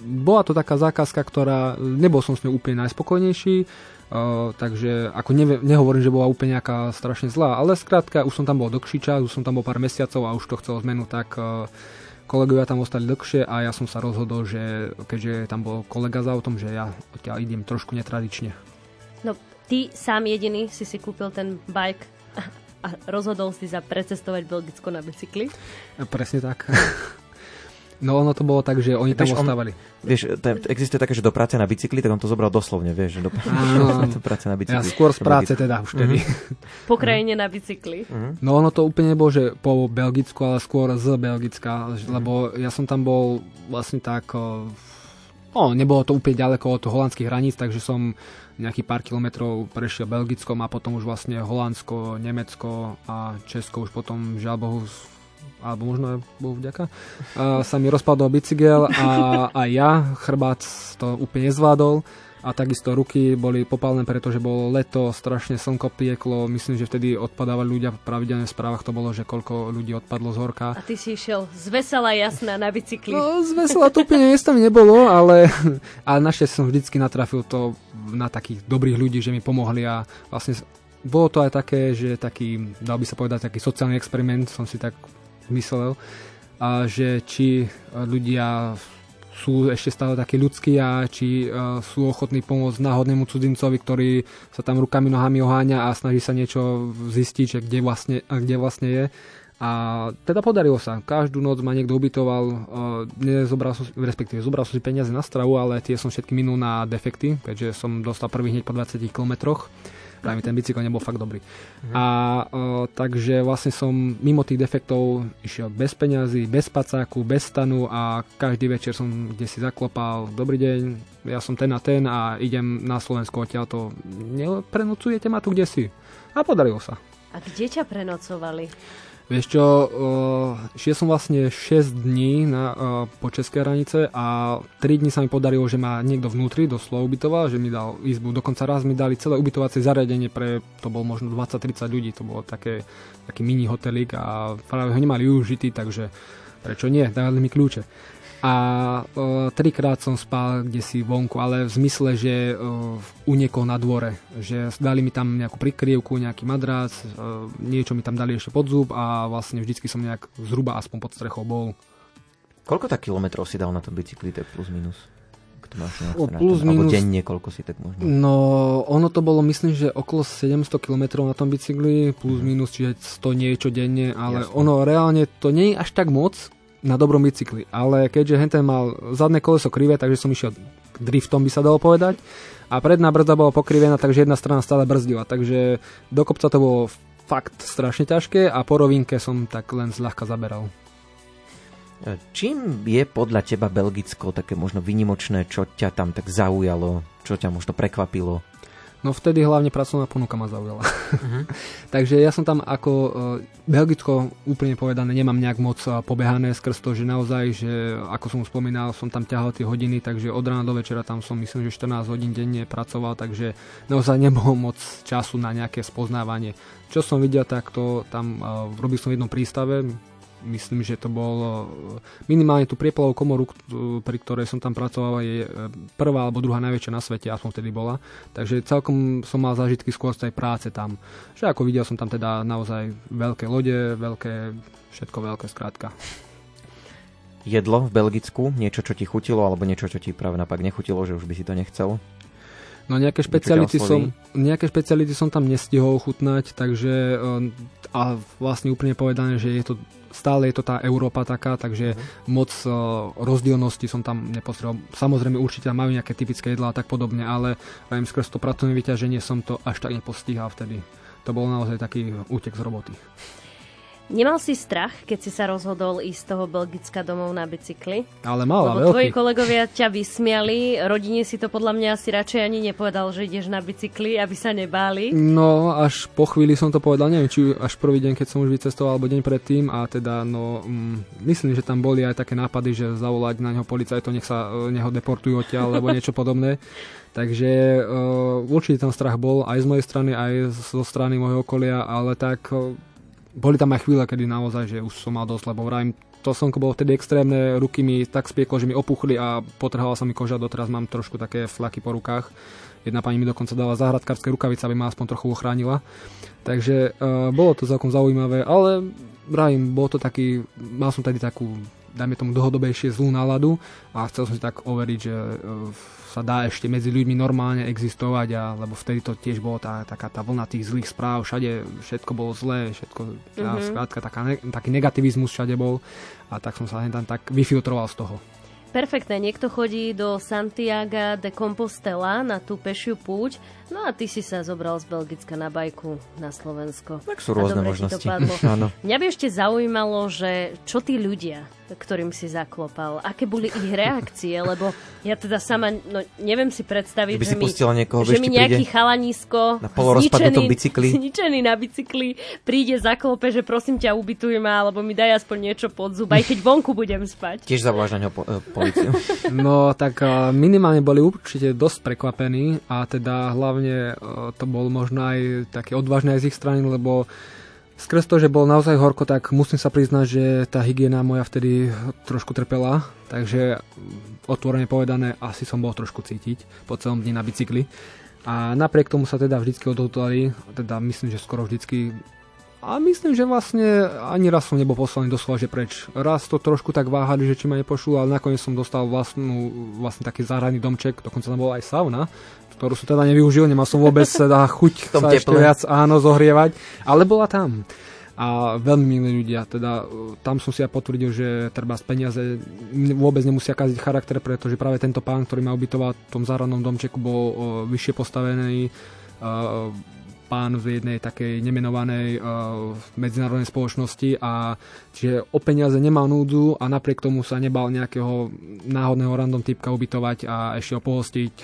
bola to taká zákazka, ktorá nebol som s ňou úplne najspokojnejší, uh, takže ako neviem, nehovorím, že bola úplne nejaká strašne zlá, ale skrátka už som tam bol dlhší čas, už som tam bol pár mesiacov a už to chcel zmenu, tak uh, kolegovia tam ostali dlhšie a ja som sa rozhodol, že keďže tam bol kolega za autom, že ja odtiaľ idem trošku netradične. No, ty sám jediný si si kúpil ten bike a rozhodol si sa precestovať Belgicko na bicykli? Presne tak. No ono to bolo tak, že oni tam Vieš, on- ostávali. Vieš, t- existuje také, že do práce na bicykli, tak on to zobral doslovne, vieš, že do, Áno. do práce na Ja bicykli. skôr z práce teda už vtedy. Po krajine na bicykli. No ono to úplne nebolo, že po Belgicku, ale skôr z Belgicka, že- lebo ja som tam bol vlastne tak, no nebolo to úplne ďaleko od holandských hraníc, takže som nejaký pár kilometrov prešiel Belgickom a potom už vlastne Holandsko, Nemecko a Česko už potom žiaľ Bohu alebo možno aj Bohu vďaka, a sa mi rozpadol bicykel a, a ja, chrbát to úplne nezvládol a takisto ruky boli popálne, pretože bolo leto, strašne slnko pieklo, myslím, že vtedy odpadávali ľudia v pravidelných správach, to bolo, že koľko ľudí odpadlo z horka. A ty si išiel z vesela jasná na bicykli. No, z vesela to úplne miestami nebolo, ale, ale našťastie som vždycky natrafil to na takých dobrých ľudí, že mi pomohli a vlastne bolo to aj také, že taký, dal by sa povedať, taký sociálny experiment, som si tak myslel, a že či ľudia sú ešte stále takí ľudskí a či uh, sú ochotní pomôcť náhodnému cudzincovi, ktorý sa tam rukami, nohami oháňa a snaží sa niečo zistiť, že kde vlastne, kde vlastne je. A teda podarilo sa. Každú noc ma niekto ubytoval, uh, nezobral som, respektíve zobral som si peniaze na stravu, ale tie som všetky minul na defekty, keďže som dostal prvý hneď po 20 kilometroch. Práve ten bicykel nebol fakt dobrý. A uh, takže vlastne som mimo tých defektov išiel bez peňazí, bez pacáku, bez stanu a každý večer som kde si zaklopal, dobrý deň, ja som ten a ten a idem na Slovensko odtiaľto. Prenocujete ma tu kde si? A podarilo sa. A kde ťa prenocovali? Vieš čo, uh, šiel som vlastne 6 dní na, uh, po Českej hranice a 3 dní sa mi podarilo, že ma niekto vnútri doslova ubytoval, že mi dal izbu. Dokonca raz mi dali celé ubytovacie zariadenie pre, to bol možno 20-30 ľudí, to bolo také, taký mini hotelík a práve ho nemali využitý, takže prečo nie, dali mi kľúče. A uh, trikrát som spal kde si vonku, ale v zmysle, že uh, u niekoho na dvore. Že dali mi tam nejakú prikryvku, nejaký madrác, uh, niečo mi tam dali ešte pod zub a vlastne vždycky som nejak zhruba aspoň pod strechou bol. Koľko tak kilometrov si dal na tom bicykli, tak plus minus? To máš O, plus tom, Alebo minus- denne, koľko si tak možno? No, ono to bolo, myslím, že okolo 700 km na tom bicykli, plus minus, čiže 100 niečo denne, ale Jasné. ono reálne to nie je až tak moc na dobrom bicykli, ale keďže Henten mal zadné koleso krivé, takže som išiel driftom, by sa dalo povedať, a predná brzda bola pokrivená, takže jedna strana stále brzdila, takže do kopca to bolo fakt strašne ťažké a po rovinke som tak len zľahka zaberal. E, Čím je podľa teba Belgicko také možno vynimočné, čo ťa tam tak zaujalo, čo ťa možno prekvapilo? No vtedy hlavne pracovná ponuka ma zaujala. Takže ja som tam ako uh, Belgicko úplne povedané nemám nejak moc uh, pobehané skrz to, že naozaj, že ako som spomínal, som tam ťahal tie hodiny, takže od rána do večera tam som myslím, že 14 hodín denne pracoval, takže naozaj nebolo moc času na nejaké spoznávanie. Čo som videl, tak to tam uh, robil som v jednom prístave, myslím, že to bol uh, minimálne tú prieplavú komoru, pri ktorej som tam pracoval, je uh, prvá alebo druhá najväčšia na svete, aspoň vtedy bola. Takže celkom som mal zážitky skôr z tej práce tam. Že ako videl som tam teda naozaj veľké lode, veľké, všetko veľké skrátka. Jedlo v Belgicku, niečo, čo ti chutilo, alebo niečo, čo ti práve napak nechutilo, že už by si to nechcel? No nejaké špeciality som, nejaké špeciality som tam nestihol chutnať, takže eh, a vlastne úplne povedané, že je to stále je to tá Európa taká, takže moc eh, rozdielnosti som tam nepostrel. Samozrejme určite tam majú nejaké typické jedlá a tak podobne, ale viem, skrz to pracovné vyťaženie som to až tak nepostihal vtedy. To bol naozaj taký útek z roboty. Nemal si strach, keď si sa rozhodol ísť z toho Belgicka domov na bicykli? Ale mal, Lebo tvoji kolegovia ťa vysmiali, rodine si to podľa mňa asi radšej ani nepovedal, že ideš na bicykli, aby sa nebáli. No, až po chvíli som to povedal, neviem, či až prvý deň, keď som už vycestoval, alebo deň predtým a teda, no, mm, myslím, že tam boli aj také nápady, že zavolať na neho policajto, nech sa e, neho deportujú odtiaľ, alebo niečo podobné. Takže uh, určite tam strach bol aj z mojej strany, aj zo strany môjho okolia, ale tak uh, boli tam aj chvíle, kedy naozaj, že už som mal dosť, lebo vrajím, to slnko bolo vtedy extrémne, ruky mi tak spieklo, že mi opuchli a potrhala sa mi koža, doteraz mám trošku také flaky po rukách. Jedna pani mi dokonca dala zahradkárske rukavice, aby ma aspoň trochu ochránila. Takže uh, bolo to celkom zaujímavé, ale vrajím, bol to taký, mal som tady takú, dajme tomu dlhodobejšie zlú náladu a chcel som si tak overiť, že uh, sa dá ešte medzi ľuďmi normálne existovať, a, lebo vtedy to tiež bolo tá, taká tá vlna tých zlých správ, všade všetko bolo zlé, všetko, mm-hmm. Mhm. skrátka taká, ne, taký negativizmus všade bol a tak som sa tam tak vyfiltroval z toho. Perfektné, niekto chodí do Santiago de Compostela na tú pešiu púť, no a ty si sa zobral z Belgicka na bajku na Slovensko. Tak sú A rôzne možnosti. Mňa by ešte zaujímalo, že čo tí ľudia, ktorým si zaklopal, aké boli ich reakcie, lebo ja teda sama no, neviem si predstaviť, Že by že si mi, niekoho, že mi nejaký chalanisko na zničený- bicykli. zničený na bicykli príde, zaklope, že prosím ťa ubytuj ma, alebo mi daj aspoň niečo pod zub, aj keď vonku budem spať. Tiež zavoláš na neho po, e, policiu. No tak eh, minimálne boli určite dosť prekvapení a teda hlavne eh, to bol možno aj také odvážne aj z ich strany, lebo skrz to, že bolo naozaj horko, tak musím sa priznať, že tá hygiena moja vtedy trošku trpela, takže otvorene povedané asi som bol trošku cítiť po celom dni na bicykli. A napriek tomu sa teda vždycky odhotovali, teda myslím, že skoro vždycky a myslím, že vlastne ani raz som nebol poslaný doslova, že preč. Raz to trošku tak váhali, že či ma nepošlu, ale nakoniec som dostal vlastnú, vlastne taký záhradný domček, dokonca tam bola aj sauna, ktorú som teda nevyužil, nemal som vôbec teda chuť sa ešte teple. viac áno zohrievať, ale bola tam. A veľmi milí ľudia, teda uh, tam som si ja potvrdil, že treba z peniaze vôbec nemusia kaziť charakter, pretože práve tento pán, ktorý ma ubytoval v tom záhradnom domčeku, bol uh, vyššie postavený, uh, pán v jednej takej nemenovanej uh, medzinárodnej spoločnosti a čiže o peniaze nemal núdzu a napriek tomu sa nebal nejakého náhodného random typka ubytovať a ešte ho pohostiť,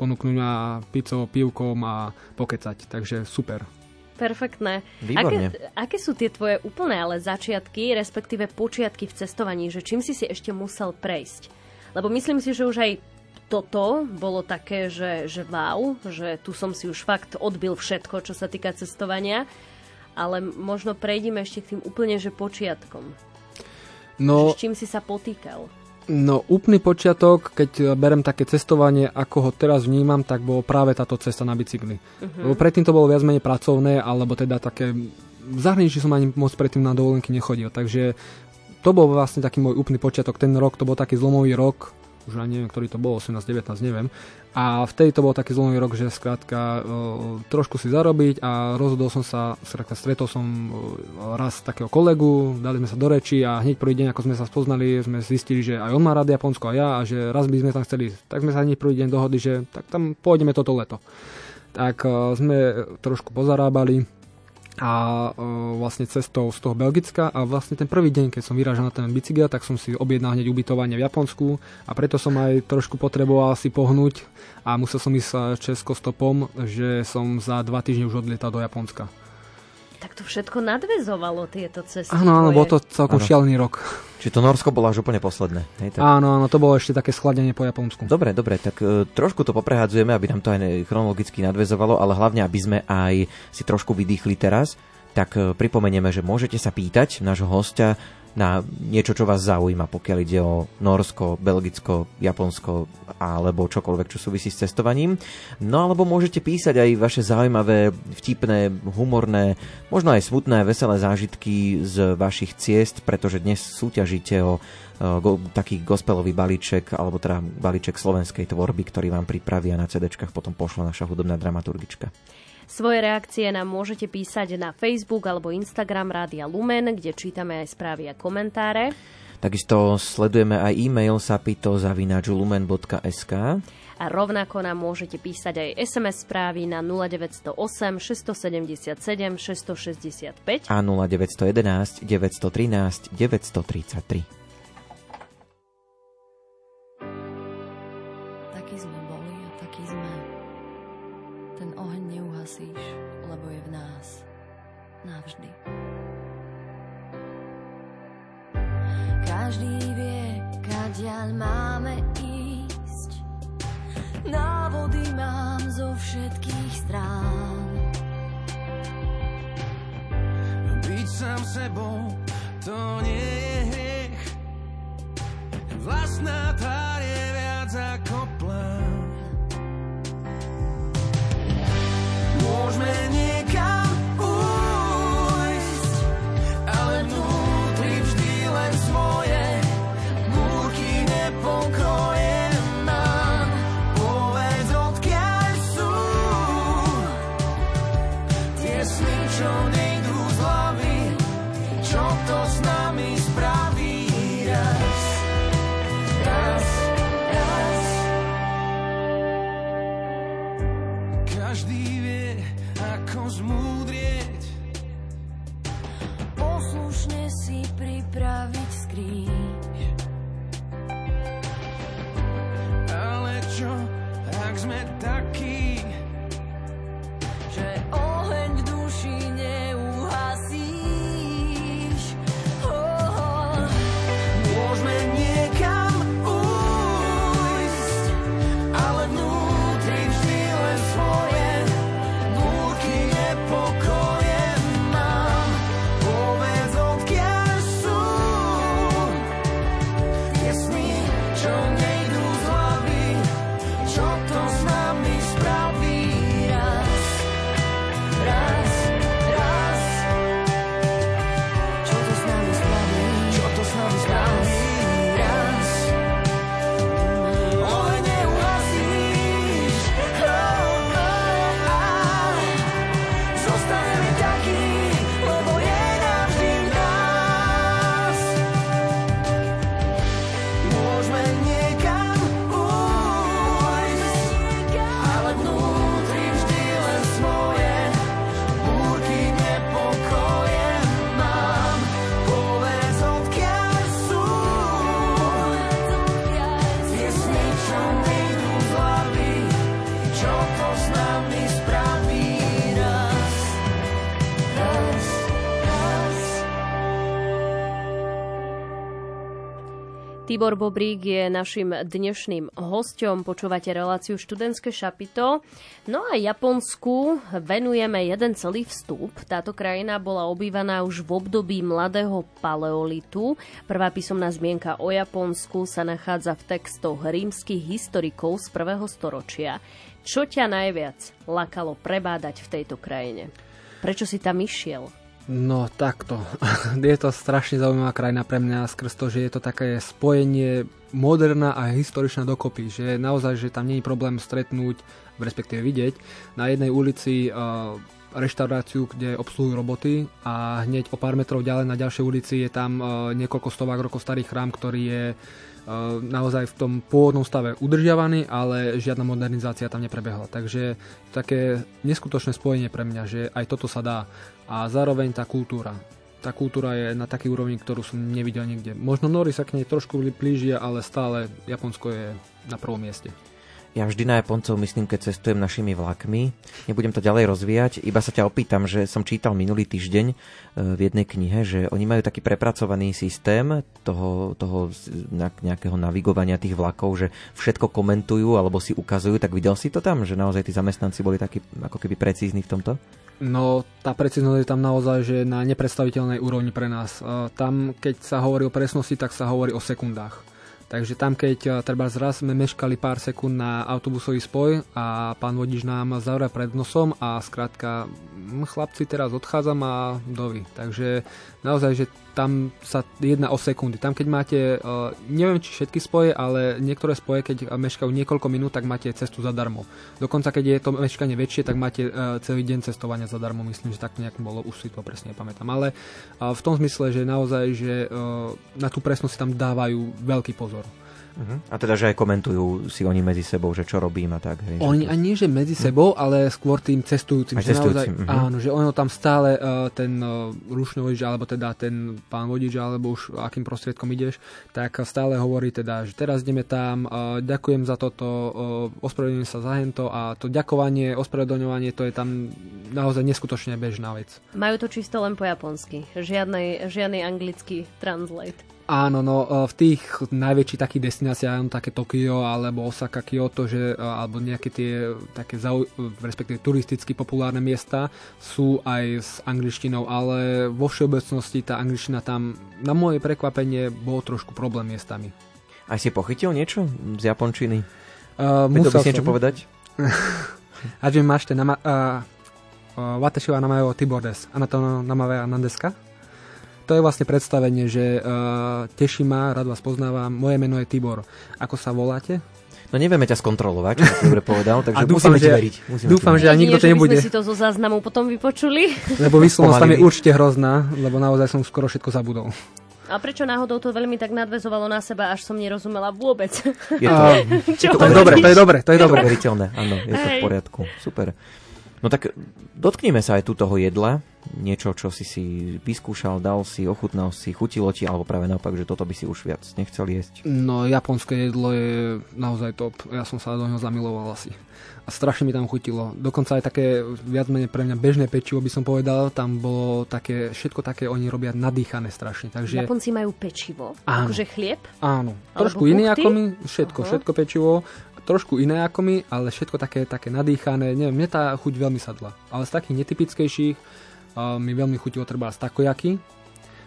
ponúknuť ma pico, pivkom a pokecať. Takže super. Perfektné. Výborne. Aké, aké sú tie tvoje úplné ale začiatky, respektíve počiatky v cestovaní, že čím si si ešte musel prejsť? Lebo myslím si, že už aj toto bolo také, že, že wow, že tu som si už fakt odbil všetko, čo sa týka cestovania, ale možno prejdime ešte k tým úplne, že počiatkom. No, Že s čím si sa potýkal? No úplný počiatok, keď e, berem také cestovanie, ako ho teraz vnímam, tak bolo práve táto cesta na bicykli. Uh-huh. Lebo predtým to bolo viac menej pracovné, alebo teda také... V zahraničí som ani moc predtým na dovolenky nechodil, takže to bol vlastne taký môj úplný počiatok. Ten rok to bol taký zlomový rok, už ani neviem, ktorý to bol, 18, 19, neviem. A vtedy to bol taký zlomový rok, že skrátka e, trošku si zarobiť a rozhodol som sa, skrátka stretol som e, raz takého kolegu, dali sme sa do reči a hneď prvý deň, ako sme sa spoznali, sme zistili, že aj on má rád Japonsko a ja a že raz by sme tam chceli ísť. Tak sme sa hneď prvý deň dohodli, že tak tam pôjdeme toto leto. Tak e, sme trošku pozarábali a e, vlastne cestou z toho Belgicka a vlastne ten prvý deň, keď som vyrážal na ten bicykel, tak som si objednal hneď ubytovanie v Japonsku a preto som aj trošku potreboval si pohnúť a musel som ísť sa českostopom, že som za dva týždne už odlietal do Japonska. Tak to všetko nadvezovalo tieto cesty. Áno, áno, bol to celkom Áno. šialený rok. Čiže to Norsko bolo až úplne posledné. Hej, tak. Áno, áno, to bolo ešte také schladenie po Japonsku. Dobre, dobre, tak e, trošku to poprehadzujeme, aby nám to aj chronologicky nadvezovalo, ale hlavne, aby sme aj si trošku vydýchli teraz, tak e, pripomenieme, že môžete sa pýtať nášho hostia na niečo, čo vás zaujíma, pokiaľ ide o Norsko, Belgicko, Japonsko alebo čokoľvek, čo súvisí s cestovaním. No alebo môžete písať aj vaše zaujímavé, vtipné, humorné, možno aj smutné, veselé zážitky z vašich ciest, pretože dnes súťažíte o go, taký gospelový balíček, alebo teda balíček slovenskej tvorby, ktorý vám pripravia na CD-čkách, potom pošla naša hudobná dramaturgička. Svoje reakcie nám môžete písať na Facebook alebo Instagram Rádia Lumen, kde čítame aj správy a komentáre. Takisto sledujeme aj e-mail sapito.lumen.sk A rovnako nám môžete písať aj SMS správy na 0908 677 665 a 0911 913 933. Každý vie, kadiaľ máme ísť. Návody mám zo všetkých strán. Byť sám sebou, to nie je hriech. Vlastná tvár Tibor Bobrík je našim dnešným hostom. Počúvate reláciu študentské šapito. No a Japonsku venujeme jeden celý vstup. Táto krajina bola obývaná už v období mladého paleolitu. Prvá písomná zmienka o Japonsku sa nachádza v textoch rímskych historikov z prvého storočia. Čo ťa najviac lakalo prebádať v tejto krajine? Prečo si tam išiel? No takto. Je to strašne zaujímavá krajina pre mňa skrz to, že je to také spojenie moderná a historičná dokopy, že naozaj, že tam nie je problém stretnúť, respektíve vidieť na jednej ulici uh, reštauráciu, kde obsluhujú roboty a hneď o pár metrov ďalej na ďalšej ulici je tam uh, niekoľko stovák rokov starý chrám, ktorý je uh, naozaj v tom pôvodnom stave udržiavaný, ale žiadna modernizácia tam neprebehla. Takže také neskutočné spojenie pre mňa, že aj toto sa dá. A zároveň tá kultúra. Tá kultúra je na taký úrovni, ktorú som nevidel nikde. Možno Nori sa k nej trošku blížia, ale stále Japonsko je na prvom mieste. Ja vždy na Japoncov myslím, keď cestujem našimi vlakmi. Nebudem to ďalej rozvíjať, iba sa ťa opýtam, že som čítal minulý týždeň e, v jednej knihe, že oni majú taký prepracovaný systém toho, toho nejakého navigovania tých vlakov, že všetko komentujú alebo si ukazujú. Tak videl si to tam, že naozaj tí zamestnanci boli takí ako keby precízni v tomto? No, tá precíznosť je tam naozaj že na nepredstaviteľnej úrovni pre nás. E, Tam, keď sa hovorí o presnosti, tak sa hovorí o sekundách. Takže tam, keď eh, treba zraz sme meškali pár sekúnd na autobusový spoj a pán vodič nám zavria pred nosom a skrátka "Hm, chlapci, teraz odchádzam a dovi. Takže naozaj, že tam sa jedná o sekundy. Tam, keď máte, uh, neviem či všetky spoje, ale niektoré spoje, keď meškajú niekoľko minút, tak máte cestu zadarmo. Dokonca, keď je to meškanie väčšie, tak máte uh, celý deň cestovania zadarmo. Myslím, že tak nejak bolo, už si to presne nepamätám. Ale uh, v tom zmysle, že naozaj, že na tú presnosť si tam dávajú veľký pozor. Uh-huh. A teda, že aj komentujú si oni medzi sebou, že čo robím a tak. Hej, Oni, že... a nie, že medzi sebou, ale skôr tým cestujúcim. Aj že cestujúcim, naozaj, mhm. Áno, že ono tam stále uh, ten uh, rušný vodič, alebo teda ten pán vodič, alebo už akým prostriedkom ideš, tak stále hovorí teda, že teraz ideme tam, uh, ďakujem za toto, uh, ospravedlňujem sa za hento a to ďakovanie, ospravedlňovanie, to je tam naozaj neskutočne bežná vec. Majú to čisto len po japonsky. Žiadnej, žiadny anglický translate. Áno, no e, v tých najväčších takých destináciách, také Tokio alebo Osaka, Kyoto, že, e, alebo nejaké tie také zau, respektíve turisticky populárne miesta sú aj s angličtinou, ale vo všeobecnosti tá angličtina tam na moje prekvapenie bolo trošku problém miestami. A si pochytil niečo z japončiny? Uh, musel by si niečo povedať? Ažim máš ten nama... Uh, uh, Watashi wa Tibordes. Ano to namae nandeska? To je vlastne predstavenie, že uh, teší ma, rád vás poznávam, moje meno je Tibor. Ako sa voláte? No nevieme ťa skontrolovať, čo si dobre povedal, takže A dúfam, musíme ti že- veriť. Musíme dúfam, ti že veriť. ani nikto že by nebude. sme si to zo záznamu potom vypočuli. Lebo vyslovnosť tam je určite hrozná, lebo naozaj som skoro všetko zabudol. A prečo náhodou to veľmi tak nadvezovalo na seba, až som nerozumela vôbec. Je to, je to je dobre, to je dobre, to je dobre. Veriteľné, áno, je to v poriadku. Super. No tak dotknime sa aj tu toho jedla. Niečo, čo si si vyskúšal, dal si, ochutnal si, chutilo ti, alebo práve naopak, že toto by si už viac nechcel jesť. No, japonské jedlo je naozaj top. Ja som sa do neho zamiloval asi. A strašne mi tam chutilo. Dokonca aj také viac menej pre mňa bežné pečivo by som povedal. Tam bolo také, všetko také oni robia nadýchané strašne. Takže Japonci majú pečivo, Áno. akože chlieb. áno, trošku buchty? ako my, všetko, Aha. všetko pečivo. Trošku iné ako my, ale všetko také, také nadýchané. Neviem, mne tá chuť veľmi sadla. Ale z takých netypickejších uh, mi veľmi chutilo treba z takojaky.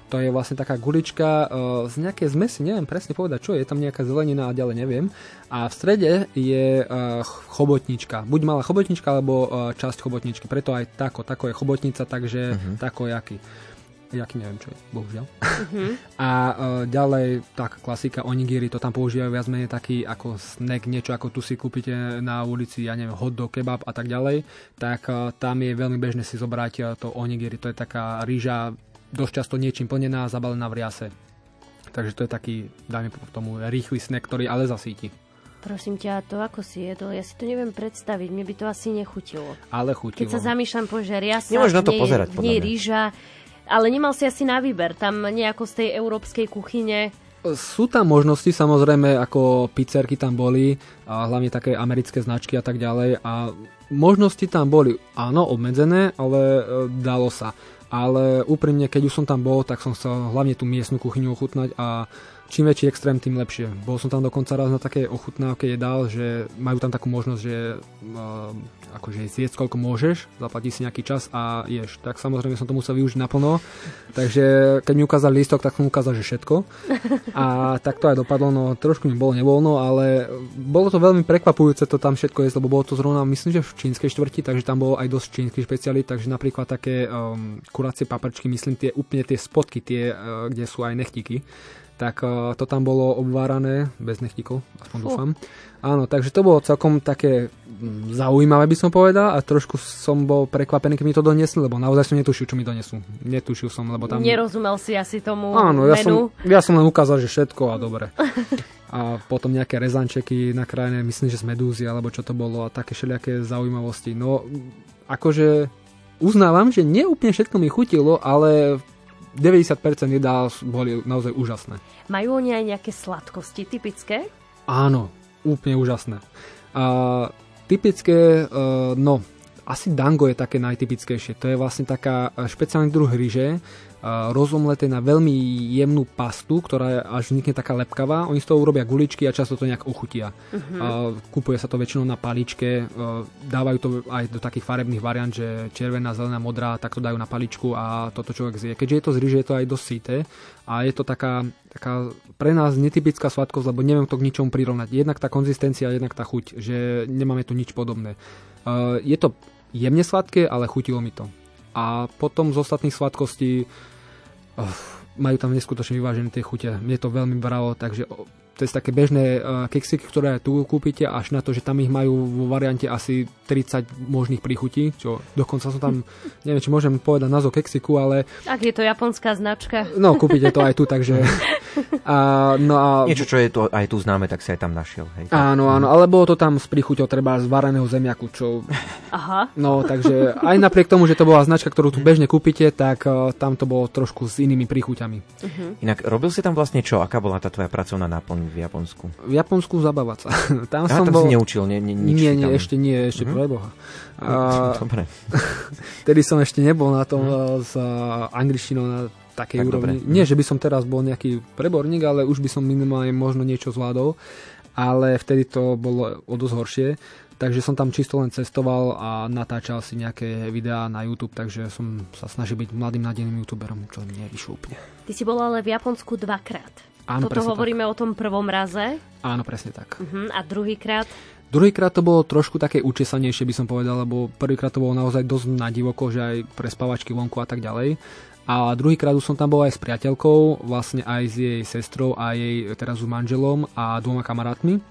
To je vlastne taká gulička uh, z nejakej zmesi, neviem presne povedať čo, je tam nejaká zelenina a ďalej neviem. A v strede je uh, chobotnička. Buď malá chobotnička, alebo uh, časť chobotničky. Preto aj tako, tako je chobotnica, takže uh-huh. takojaky. Jaky neviem čo je, bohužiaľ. A uh, ďalej, tak klasika onigiri, to tam používajú viac menej taký ako snack, niečo ako tu si kúpite na ulici, ja neviem, hot dog, kebab a tak ďalej, tak uh, tam je veľmi bežné si zobrať uh, to onigiri, to je taká rýža dosť často niečím plnená, zabalená v riase. Takže to je taký, dajme tomu, rýchly snack, ktorý ale zasíti. Prosím ťa, to ako si jedol? Ja si to neviem predstaviť, mne by to asi nechutilo. Ale Keď chutilo. sa zamýšľam, že riasa, Nemôžeš na to nie, pozerať, nie mňa. rýža, ale nemal si asi na výber, tam nejako z tej európskej kuchyne. Sú tam možnosti, samozrejme, ako pizzerky tam boli, a hlavne také americké značky a tak ďalej. A možnosti tam boli, áno, obmedzené, ale e, dalo sa. Ale úprimne, keď už som tam bol, tak som chcel hlavne tú miestnu kuchyňu ochutnať a čím väčší extrém, tým lepšie. Bol som tam dokonca raz na také ochutnávke jedál, že majú tam takú možnosť, že uh, akože zjedz koľko môžeš, zaplatíš si nejaký čas a ješ. Tak samozrejme som to musel využiť naplno. Takže keď mi ukázali lístok, tak som ukázal, že všetko. A tak to aj dopadlo, no trošku mi bolo nevoľno, ale bolo to veľmi prekvapujúce to tam všetko jesť, lebo bolo to zrovna, myslím, že v čínskej štvrti, takže tam bolo aj dosť čínskych špecialít, takže napríklad také um, kuracie paprčky, myslím tie úplne tie spodky, tie, uh, kde sú aj nechtiky, tak to tam bolo obvárané bez nechtikov, aspoň dúfam. Áno, takže to bolo celkom také mm, zaujímavé by som povedal a trošku som bol prekvapený, keď mi to doniesli, lebo naozaj som netušil, čo mi donesú. Netušil som, lebo tam... Nerozumel si asi tomu Áno, ja menu. som, ja som len ukázal, že všetko a dobre. A potom nejaké rezančeky nakrájené, myslím, že z medúzy, alebo čo to bolo a také všelijaké zaujímavosti. No, akože uznávam, že neúplne všetko mi chutilo, ale 90% jedál boli naozaj úžasné. Majú oni aj nejaké sladkosti typické? Áno, úplne úžasné. A typické, uh, no, asi dango je také najtypickejšie. To je vlastne taká eh, špeciálny druh ryže, rozomleté na veľmi jemnú pastu, ktorá je až vznikne taká lepkavá. Oni z toho urobia guličky a často to nejak ochutia. Mhm. Uh, Kúpuje sa to väčšinou na paličke, uh, dávajú to aj do takých farebných variant, že červená, zelená, modrá, tak to dajú na paličku a toto človek zje. Keďže je to z ryže, je to aj dosť síte a je to taká, taká pre nás netypická sladkosť, lebo neviem to k ničomu prirovnať. Jednak tá konzistencia, jednak tá chuť, že nemáme tu nič podobné. Uh, je to jemne sladké, ale chutilo mi to. A potom z ostatných sladkostí majú tam neskutočne vyvážené tie chute. Mne to veľmi bralo, takže to je také bežné uh, keksiky, ktoré tu kúpite, až na to, že tam ich majú vo variante asi 30 možných príchutí, čo dokonca som tam, neviem, či môžem povedať názov keksiku, ale Ak je to japonská značka. no, kúpite to aj tu, takže... A, no a, Niečo, čo je tu, aj tu známe, tak si aj tam našiel. Hej. Áno, áno, ale bolo to tam s príchuťou treba z vareného zemiaku, čo Aha. No, takže aj napriek tomu, že to bola značka, ktorú tu bežne kúpite, tak uh, tam to bolo trošku s inými príchuťami. Mhm. Inak robil si tam vlastne čo? Aká bola tá tvoja pracovná náplň v Japonsku? V Japonsku zabávať sa. tam Aha, som tam bol... si neučil, nie, nie, nič nie, nie, tam... ešte nie, ešte Mhm. mm-hmm. preboha. Dobre. Tedy som ešte nebol na tom mm. s uh, angličtinou na takej Tak úrovni. dobre. Nie, že by som teraz bol nejaký preborník, ale už by som minimálne možno niečo zvládol. Ale vtedy to bolo o dosť horšie. Takže som tam čisto len cestoval a natáčal si nejaké videá na YouTube, takže som sa snažil byť mladým nadeným youtuberom, čo nevyšlo úplne. Ty si bol ale v Japonsku dvakrát. Áno, Toto hovoríme o tom prvom raze. Áno, presne tak. Uh-huh. A druhýkrát? Druhýkrát to bolo trošku také učesanejšie, by som povedal, lebo prvýkrát to bolo naozaj dosť na divoko, že aj pre spavačky vonku a tak ďalej. A druhýkrát už som tam bol aj s priateľkou, vlastne aj s jej sestrou a jej teraz už manželom a dvoma kamarátmi.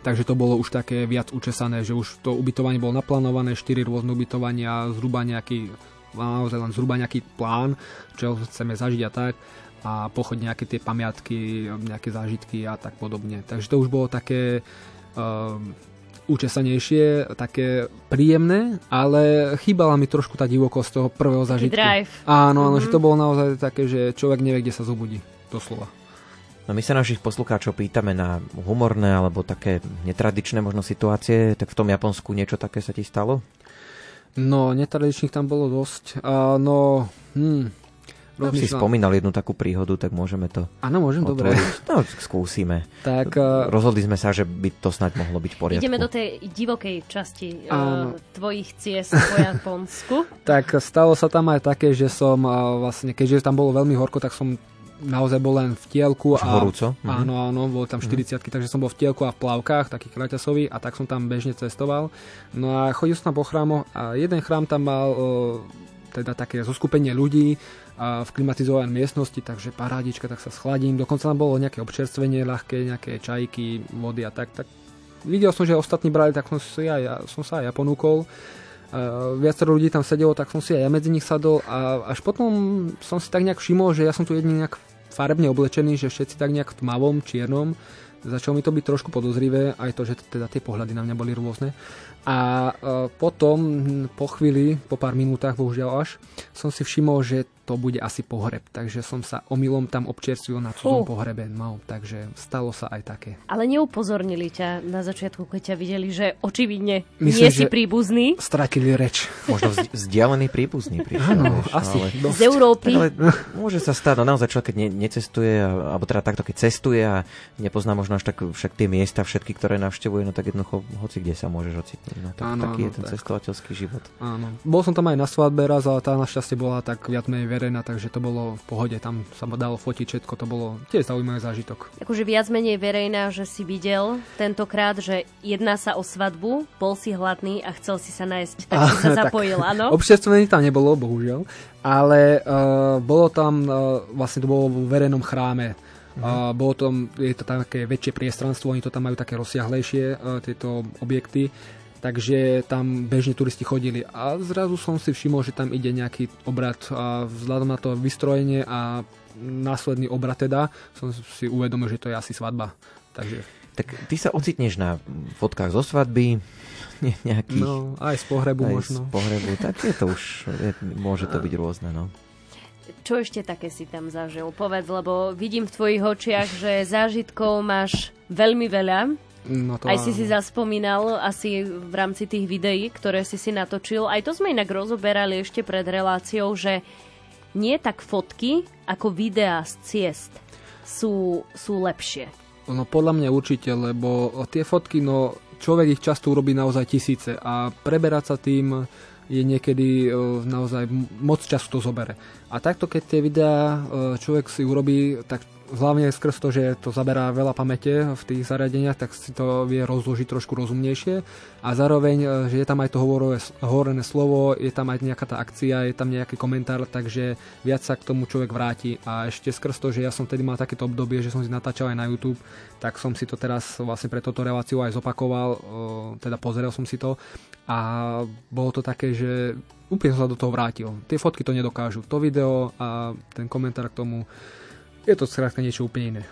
Takže to bolo už také viac učesané, že už to ubytovanie bolo naplánované, 4 rôzne ubytovania, zhruba nejaký, naozaj len zhruba nejaký plán, čo chceme zažiť a tak a pochod nejaké tie pamiatky, nejaké zážitky a tak podobne. Takže to už bolo také um, učesanejšie, také príjemné, ale chýbala mi trošku tá divokosť toho prvého Taký zažitku. drive. Áno, áno, Mhm. že to bolo naozaj také, že človek nevie, kde sa zobudí, doslova. No my sa našich poslucháčov pýtame na humorné alebo také netradičné možno situácie, tak v tom Japonsku niečo také sa ti stalo? No, netradičných tam bolo dosť. A, no, hm, Tam si rozmýšľam. spomínal jednu takú príhodu, tak môžeme to Áno, môžem, dobre. otvoriť. No, skúsime. Tak, eh, Rozhodli sme sa, že by to snáď mohlo byť v poriadku. Ideme do tej divokej časti uh, tvojich ciest po Japonsku. Tak stalo sa tam aj také, že som a, vlastne, keďže tam bolo veľmi horko, tak som naozaj bol len v tielku. Už a, horúco? Mhm. Áno, áno, bolo tam 40 takže som bol v tielku a v plavkách, taký kraťasový a tak som tam bežne cestoval. No a chodil som tam po chrámoch a jeden chrám tam mal o, teda také zoskupenie ľudí v klimatizovanej miestnosti, takže parádička, tak sa schladím. Dokonca tam bolo nejaké občerstvenie ľahké, nejaké čajky, vody a tak. tak videl som, že ostatní brali, tak som, si aj, ja, som sa aj ja ponúkol. Uh, viacero ľudí tam sedelo, tak som si aj ja medzi nich sadol a až potom som si tak nejak všimol, že ja som tu jediný nejak farebne oblečený, že všetci tak nejak v tmavom, čiernom. Začalo mi to byť trošku podozrivé, aj to, že teda tie pohľady na mňa boli rôzne. A uh, potom, po chvíli, po pár minútach, bohužiaľ až, som si všimol, že to bude asi pohreb. Takže som sa omylom tam občerstvil na cudzom Fú. pohrebe. No, takže stalo sa aj také. Ale neupozornili ťa na začiatku, keď ťa videli, že očividne Myslím, nie si príbuzný Stratili reč. Možno vzdi- vzdialený príbuzný prišiel. Áno, vieš, asi. Ale... dosť. z Európy. Ale môže sa stať, no naozaj človek, keď ne, necestuje, alebo teda takto, keď cestuje a nepozná možno až tak však tie miesta, všetky, ktoré navštevuje, no tak jednoducho hoci kde sa môžeš ocitnúť. No, tak, Áno, taký áno, je ten tak. cestovateľský život. Áno. Bol som tam aj na svadbe raz, ale tá našťastie bola tak viac menej verejná, takže to bolo v pohode. Tam sa dalo fotiť všetko, to bolo tiež zaujímavý zážitok. Akože viac menej verejná, že si videl tentokrát, že jedná sa o svadbu, bol si hladný a chcel si sa nájsť, tak si sa zapojil, áno? Občerstvenie tam nebolo, bohužiaľ, ale uh, bolo tam, uh, vlastne to bolo v verejnom chráme. Uh, bolo tam, je to také väčšie priestranstvo, oni to tam majú také rozsiahlejšie, uh, tieto objekty, takže tam bežne turisti chodili a zrazu som si všimol, že tam ide nejaký obrad a vzhľadom na to vystrojenie a následný obrad teda som si uvedomil, že to je asi svadba. Takže Tak ty sa ocitneš na fotkách zo svadby, ne, nejakých... no, aj z pohrebu aj možno. z pohrebu, tak je to už, je, môže to byť rôzne, no. Čo ešte také si tam zažil? Povedz, lebo vidím v tvojich očiach, že zážitkov máš veľmi veľa. No to Aj si áno. si zaspomínal asi v rámci tých videí, ktoré si si natočil. Aj to sme inak rozoberali ešte pred reláciou, že nie tak fotky, ako videá z ciest sú, sú lepšie. No podľa mňa určite, lebo tie fotky, no človek ich často urobí naozaj tisíce a preberať sa tým je niekedy e, naozaj moc času to zobere. A takto, keď tie videá e, človek si urobí, tak hlavne skrz to, že to zaberá veľa pamäte v tých zariadeniach, tak si to vie rozložiť trošku rozumnejšie. A zároveň, e, že je tam aj to hovorené slovo, je tam aj nejaká tá akcia, je tam nejaký komentár, takže viac sa k tomu človek vráti. A ešte skrz to, že ja som tedy mal takéto obdobie, že som si natáčal aj na YouTube, tak som si to teraz vlastne pre toto reláciu aj zopakoval, teda pozrel som si to. A bolo to také, že úplne som sa do toho vrátil. Tie fotky to nedokážu, to video a ten komentár k tomu, je to skrátka niečo úplne iné.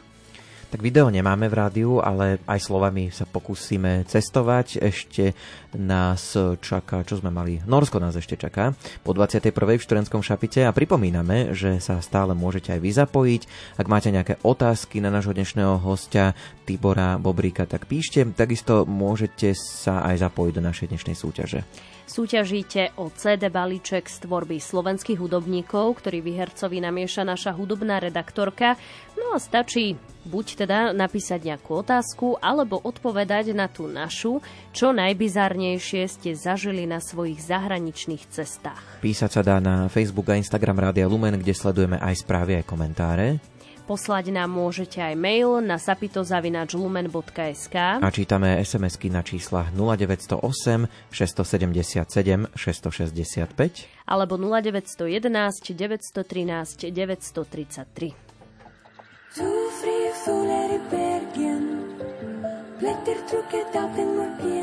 Tak video nemáme v rádiu, ale aj slovami sa pokúsime cestovať. Ešte nás čaká, čo sme mali? Norsko nás ešte čaká po 21. v Šturenskom šapite a pripomíname, že sa stále môžete aj vy. Ak máte nejaké otázky na nášho dnešného hostia Tibora Bobríka, tak píšte. Takisto môžete sa aj zapojiť do našej dnešnej súťaže. Súťažíte o CD balíček z tvorby slovenských hudobníkov, ktorý vyhercovi namieša naša hudobná redaktorka. No a stačí buď teda napísať nejakú otázku, alebo odpovedať na tú našu, čo najbizarnejšie ste zažili na svojich zahraničných cestách. Písať sa dá na Facebook a Instagram Rádia Lumen, kde sledujeme aj správy, aj komentáre. Poslať nám môžete aj mail na sapitozavinačlumen.sk A čítame SMS-ky na číslach 0908 677 665 alebo 0911 913 933. Tu frie fåglar i bergen Bläcker trukket av mörken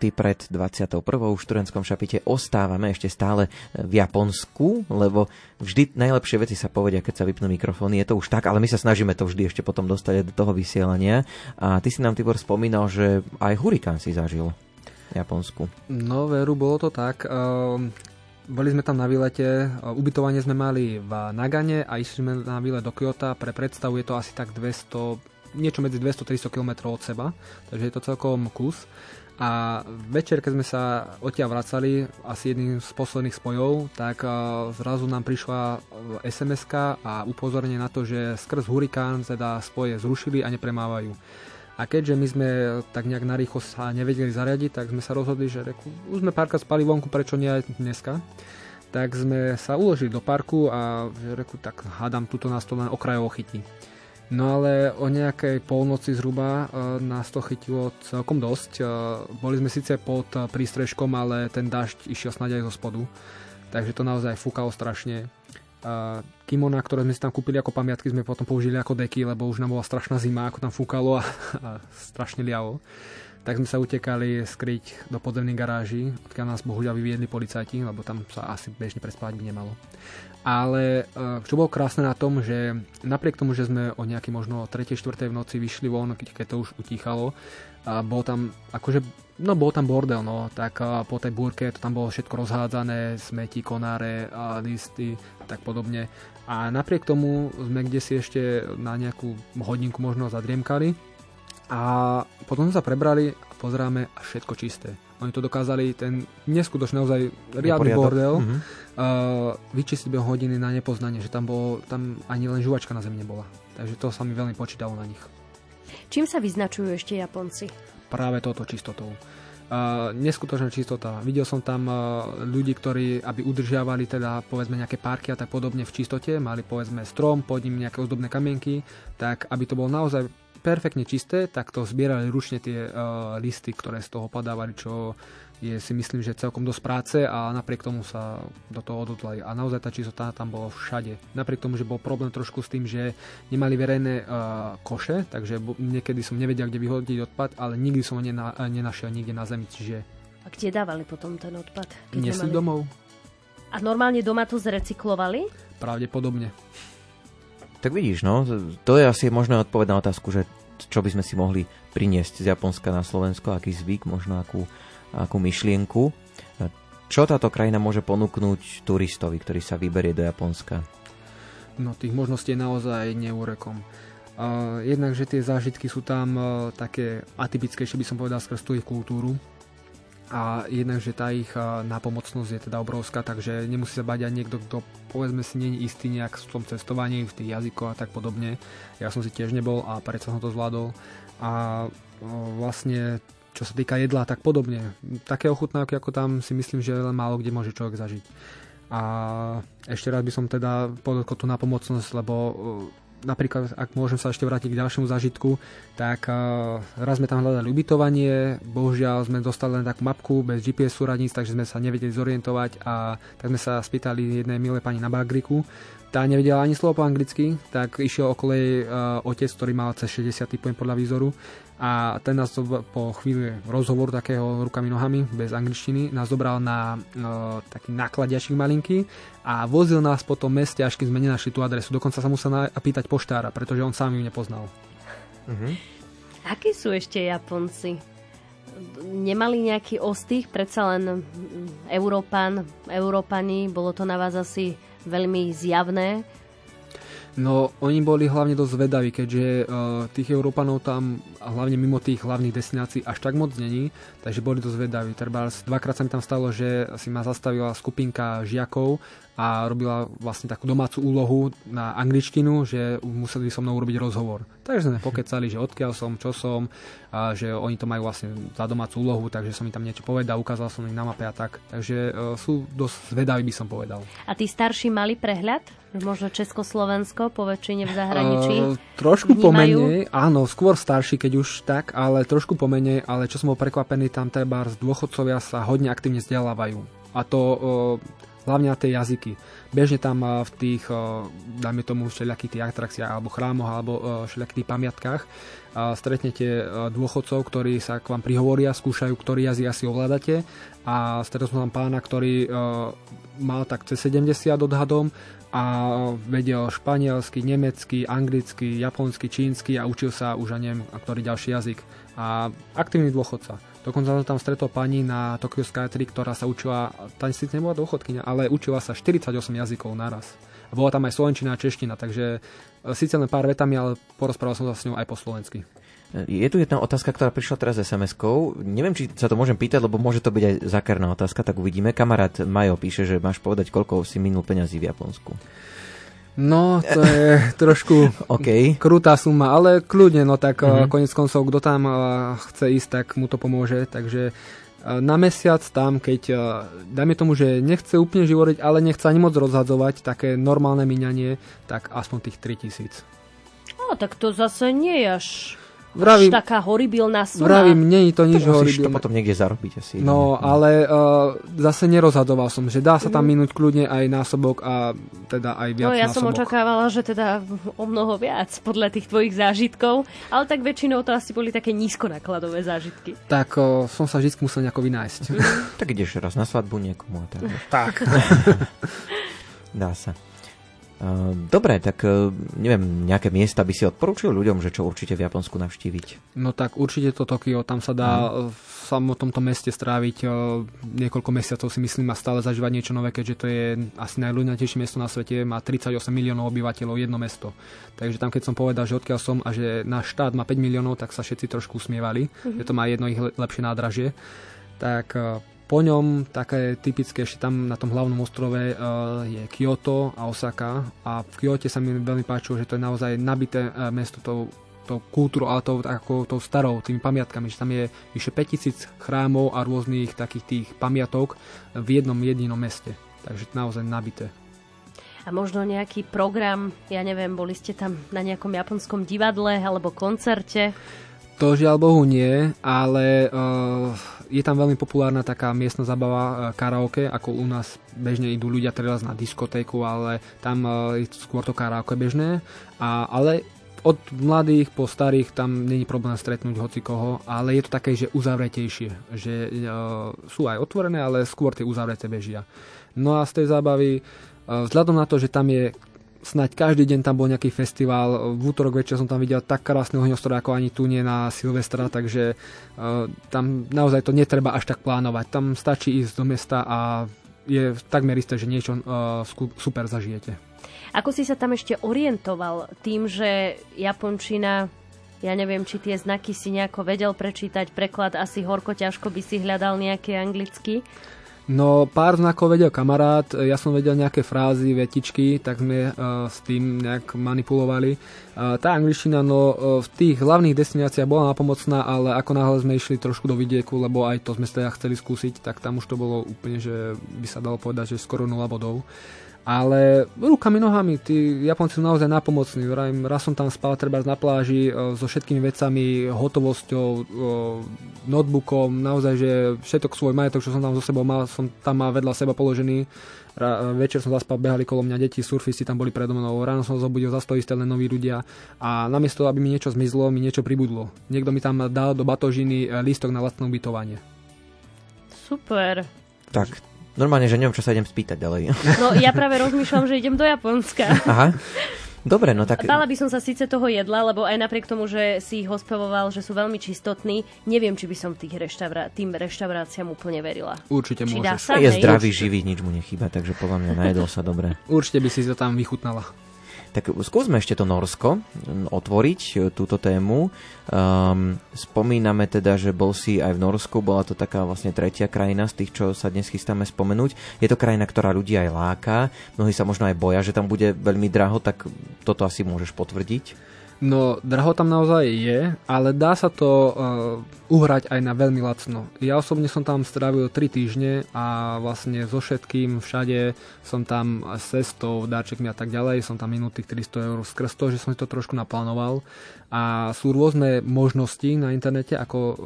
minúty pred 21. v študentskom šapite ostávame ešte stále v Japonsku, lebo vždy najlepšie veci sa povedia, keď sa vypnú mikrofóny. Je to už tak, ale my sa snažíme to vždy ešte potom dostať do toho vysielania. A ty si nám, Tibor, spomínal, že aj hurikán si zažil v Japonsku. No, veru, bolo to tak. Ehm, boli sme tam na výlete, ubytovanie sme mali v Nagane a išli sme na výlet do Kyoto. Pre predstavu je to asi tak 200, niečo medzi 200-300 km od seba, takže je to celkom kus. A večer, keď sme sa odtiaľ vracali, asi jedným z posledných spojov, tak zrazu nám prišla sms a upozornenie na to, že skrz hurikán teda spoje zrušili a nepremávajú. A keďže my sme tak nejak narýchlo sa nevedeli zariadiť, tak sme sa rozhodli, že reku, už sme párkrát spali vonku, prečo nie aj dneska. Tak sme sa uložili do parku a reku, tak hádam, tuto nás to len okrajovo chytí. No ale o nejakej polnoci zhruba e, nás to chytilo celkom dosť. E, boli sme síce pod prístrežkom, ale ten dažď išiel snáď aj zo spodu. Takže to naozaj fúkalo strašne. E, kimona, ktoré sme si tam kúpili ako pamiatky, sme potom použili ako deky, lebo už nám bola strašná zima, ako tam fúkalo a, a strašne liavo. Tak sme sa utekali skryť do podzemných garáží, odkiaľ nás bohužiaľ vyviedli policajti, lebo tam sa asi bežne prespávať by nemalo. Ale eh, čo bolo krásne na tom, že napriek tomu, že sme o nejaký možno 3. 4. v noci vyšli von, keď to už utíchalo, a bol tam akože no bol tam bordel, no, tak eh, po tej búrke to tam bolo všetko rozhádzané, smeti, konáre, a listy a tak podobne. A napriek tomu sme kde si ešte na nejakú hodinku možno zadriemkali a potom sa prebrali a pozeráme a všetko čisté oni to dokázali, ten neskutočný naozaj riadny bordel, uh-huh. Uh, vyčistiť behom hodiny na nepoznanie, že tam, bolo, tam ani len žuvačka na zemi nebola. Takže to sa mi veľmi počítalo na nich. Čím sa vyznačujú ešte Japonci? Práve toto čistotou. Uh, neskutočná čistota. Videl som tam uh, ľudí, ktorí, aby udržiavali teda povedzme nejaké parky a tak podobne v čistote, mali povedzme strom, pod ním nejaké ozdobné kamienky, tak aby to bolo naozaj perfektne čisté, tak to zbierali ručne tie uh, listy, ktoré z toho padávali, čo je si myslím, že celkom dosť práce a napriek tomu sa do toho odhodlali. A naozaj tá čistota tam bolo všade. Napriek tomu, že bol problém trošku s tým, že nemali verejné uh, koše, takže niekedy som nevedel, kde vyhodiť odpad, ale nikdy som ho nena, nenašiel nikde na zemi. Čiže... A kde dávali potom ten odpad? Nesli nemali... domov. A normálne doma to zrecyklovali? Pravdepodobne. Tak vidíš, no, to je asi možné odpoveď na otázku, že čo by sme si mohli priniesť z Japonska na Slovensko, aký zvyk, možno akú, akú myšlienku. Čo táto krajina môže ponúknuť turistovi, ktorý sa vyberie do Japonska? No tých možností je naozaj neúrekom. Uh, jednak, že tie zážitky sú tam uh, také atypickejšie, by som povedal, skrz tú ich kultúru a jednak, že tá ich nápomocnosť je teda obrovská, takže nemusí sa bať aj niekto, kto povedzme si není istý nejak v tom cestovaní, v tých jazykoch a tak podobne. Ja som si tiež nebol a predsa som to zvládol. A vlastne čo sa týka jedla tak podobne. Také ochutnávky ako tam si myslím, že len málo kde môže človek zažiť. A ešte raz by som teda podotkol tú nápomocnosť, lebo napríklad, ak môžem sa ešte vrátiť k ďalšiemu zažitku, tak uh, raz sme tam hľadali ubytovanie, bohužiaľ sme dostali len takú mapku bez GPS súradníc, takže sme sa nevedeli zorientovať a tak sme sa spýtali jednej milej pani na Bagriku, tá nevedela ani slovo po anglicky, tak išiel okolo jej uh, otec, ktorý mal cez 60 typujem podľa výzoru a ten nás po chvíli rozhovor takého rukami nohami bez angličtiny nás zobral na uh, taký nakladiačik malinký a vozil nás po tom meste, až keď sme nenašli tú adresu. Dokonca sa musel pýtať poštára, pretože on sám ju nepoznal. Uh-huh. Akí sú ešte Japonci? Nemali nejaký ostých, predsa len Európan, Európani, bolo to na vás asi veľmi zjavné. No, oni boli hlavne dosť zvedaví, keďže uh, tých Európanov tam, hlavne mimo tých hlavných destinácií, až tak moc není, takže boli dosť zvedaví. Treba dvakrát sa mi tam stalo, že si ma zastavila skupinka žiakov a robila vlastne takú domácu úlohu na angličtinu, že museli so mnou urobiť rozhovor. Takže sme pokecali, že odkiaľ som, čo som, a že oni to majú vlastne za domácu úlohu, takže som im tam niečo povedal, ukázal som im na mape a tak. Takže uh, sú dosť zvedaví, by som povedal. A tí starší mali prehľad? Možno Československo po väčšine v zahraničí? Uh, trošku pomenej, áno, skôr starší, keď už tak, ale trošku pomenej, ale čo som bol prekvapený, tam treba z dôchodcovia sa hodne aktívne vzdelávajú. A to uh, hlavne na tie jazyky. Bežne tam eh, v tých, eh, dajme tomu, všelijakých tých atrakciách alebo chrámoch alebo eh, všelijakých tých pamiatkách stretnete dôchodcov, ktorí sa k vám prihovoria, skúšajú, ktorý jazyk asi ovládate a stretol som tam pána, ktorý mal tak cez 70 odhadom a vedel španielsky, nemecky, anglicky, japonsky, čínsky a učil sa už, a neviem, ktorý ďalší jazyk. A aktívny dôchodca. Dokonca som tam stretol pani na Tokyo Sky 3, ktorá sa učila, tá síce nebola dôchodkynia, ale učila sa 48 jazykov naraz. Bola tam aj slovenčina a čeština, takže e, síce len pár vetami, ale porozprával som sa s ňou aj po slovensky. Je tu jedna otázka, ktorá prišla teraz SMS-kou. Neviem, či sa to môžem pýtať, lebo môže to byť aj zakerná otázka, tak uvidíme. Kamarát Majo píše, že máš povedať, koľko si minul peňazí v Japonsku. No, to je trošku okay. krutá suma, ale kľudne, no tak Mhm. uh-huh. konec koncov, kto tam uh, chce ísť, tak mu to pomôže, takže uh, na mesiac tam, keď dajme tomu, že nechce úplne živoriť, ale nechce ani moc rozhadzovať, také normálne míňanie, tak aspoň tých 3000. No, tak to zase nie je až, Vravím- taká horibilná suma. Vravím, nie je to nič to musíš to horibilné. potom niekde zarobiť asi. No, ale uh, zase nerozhadoval som, že dá sa tam minúť kľudne aj násobok a teda aj viac No ja som násobok. očakávala, že teda o mnoho viac podľa tých tvojich zážitkov, ale tak väčšinou to asi boli také nízkonákladové zážitky. Tak uh, som sa vždy musel nejako vynájsť. Tak ideš raz na svadbu niekomu a tak. tak. Dá sa. Uh, Dobre, tak uh, neviem, nejaké miesta by si odporúčil ľuďom, že čo určite v Japonsku navštíviť? No tak určite to Tokio, tam sa dá Mhm. v samotnom meste stráviť eh, niekoľko mesiacov si myslím a stále zažívať niečo nové, keďže to je asi najľudnatejšie miesto na svete, má 38 miliónov obyvateľov, jedno mesto. Takže tam keď som povedal, že odkiaľ som a že náš štát má 5 miliónov, tak sa všetci trošku usmievali, Mhm. že to má jedno ich le- lepšie nádražie. Tak eh, po ňom také typické ešte tam na tom hlavnom ostrove eh, je Kyoto a Osaka a v Kyote sa mi veľmi páčilo, že to je naozaj nabité eh, mesto tou tou kultúrou, ale tou, ako tou starou, tými pamiatkami, že tam je vyše 5000 chrámov a rôznych takých tých pamiatok v jednom jedinom meste. Takže naozaj nabité. A možno nejaký program, ja neviem, boli ste tam na nejakom japonskom divadle alebo koncerte. To žiaľ Bohu nie, ale uh, je tam veľmi populárna taká miestna zabava uh, karaoke, ako u nás bežne idú ľudia teraz na diskotéku, ale tam uh, je skôr to karaoke bežné. A, ale od mladých po starých tam není problém stretnúť hoci koho, ale je to také, že uzavretejšie, že uh, sú aj otvorené, ale skôr tie uzavreté bežia. No a z tej zábavy, uh, vzhľadom na to, že tam je snaď každý deň tam bol nejaký festival. V útorok večer som tam videl tak krásne ohňostroje ako ani tu nie na Silvestra, takže uh, tam naozaj to netreba až tak plánovať. Tam stačí ísť do mesta a je takmer isté, že niečo sku- super zažijete. Ako si sa tam ešte orientoval tým, že Japončina, ja neviem, či tie znaky si nejako vedel prečítať, preklad asi horko ťažko by si hľadal nejaký anglicky. No pár znakov vedel kamarát, ja som vedel nejaké frázy, vetičky, tak sme uh, s tým nejak manipulovali. Uh, tá angličtina, no uh, v tých hlavných destináciách bola napomocná, ale ako náhle sme išli trošku do vidieku, lebo aj to sme teda chceli skúsiť, tak tam už to bolo úplne, že by sa dalo povedať, že skoro nula bodov. Ale rukami, nohami, tí Japonci sú naozaj napomocní. Vrajím, raz som tam spal treba na pláži e, so všetkými vecami, hotovosťou, e, notebookom, naozaj, že všetok svoj majetok, čo som tam so sebou mal, som tam mal vedľa seba položený. Ra, večer som zaspal, behali kolo mňa deti, surfisti tam boli predo mnou, ráno som zobudil, isté, len noví ľudia. A namiesto, aby mi niečo zmizlo, mi niečo pribudlo. Niekto mi tam dal do batožiny e, lístok na lacné ubytovanie. Super. Tak, normálne, že neviem, čo sa idem spýtať ďalej. No ja práve rozmýšľam, že idem do Japonska. Aha. Dobre, no tak... Bála by som sa síce toho jedla, lebo aj napriek tomu, že si ich hospevoval, že sú veľmi čistotní, neviem, či by som tých reštaurá- tým reštauráciám úplne verila. Určite či Dá môžeš. sa, je hej? zdravý, živý, nič mu nechýba, takže podľa mňa najedol sa dobre. Určite by si to tam vychutnala. Tak skúsme ešte to Norsko otvoriť, e, túto tému. Um, spomíname teda, že bol si aj v Norsku, bola to taká vlastne tretia krajina z tých, čo sa dnes chystáme spomenúť. Je to krajina, ktorá ľudí aj láka, mnohí sa možno aj boja, že tam bude veľmi draho, tak toto asi môžeš potvrdiť. No, draho tam naozaj je, ale dá sa to uh, uhrať aj na veľmi lacno. Ja osobne som tam strávil 3 týždne a vlastne so všetkým všade som tam s cestou, dáčekmi a tak ďalej, som tam minul tých 300 eur skrz to, že som si to trošku naplánoval. A sú rôzne možnosti na internete, ako uh,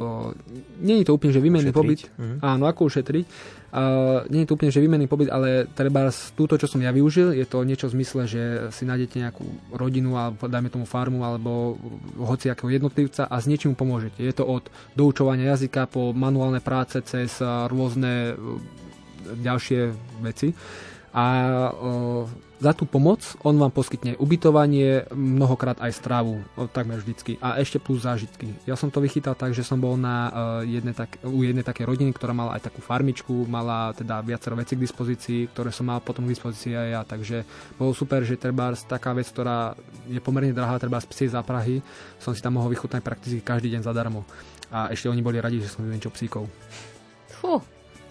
nie je to úplne, že Ušetriť. pobyt, Mhm. áno, ako ušetriť. Uh, nie je to úplne, že výmenný pobyt, ale treba túto, čo som ja využil, je to niečo v zmysle, že si nájdete nejakú rodinu alebo dajme tomu farmu alebo hociakého jednotlivca a s niečím pomôžete. Je to od doučovania jazyka po manuálne práce cez rôzne ďalšie veci. A uh, za tú pomoc on vám poskytne ubytovanie, mnohokrát aj stravu, takmer vždycky. A ešte plus zážitky. Ja som to vychytal tak, že som bol na, uh, jedne tak, u jednej také rodiny, ktorá mala aj takú farmičku, mala teda viacero veci k dispozícii, ktoré som mal potom k dispozícii aj ja. Takže bolo super, že treba taká vec, ktorá je pomerne drahá, treba z psie za Prahy, som si tam mohol vychutnať prakticky každý deň zadarmo. A ešte oni boli radi, že som vyvenčil psíkov. Fú.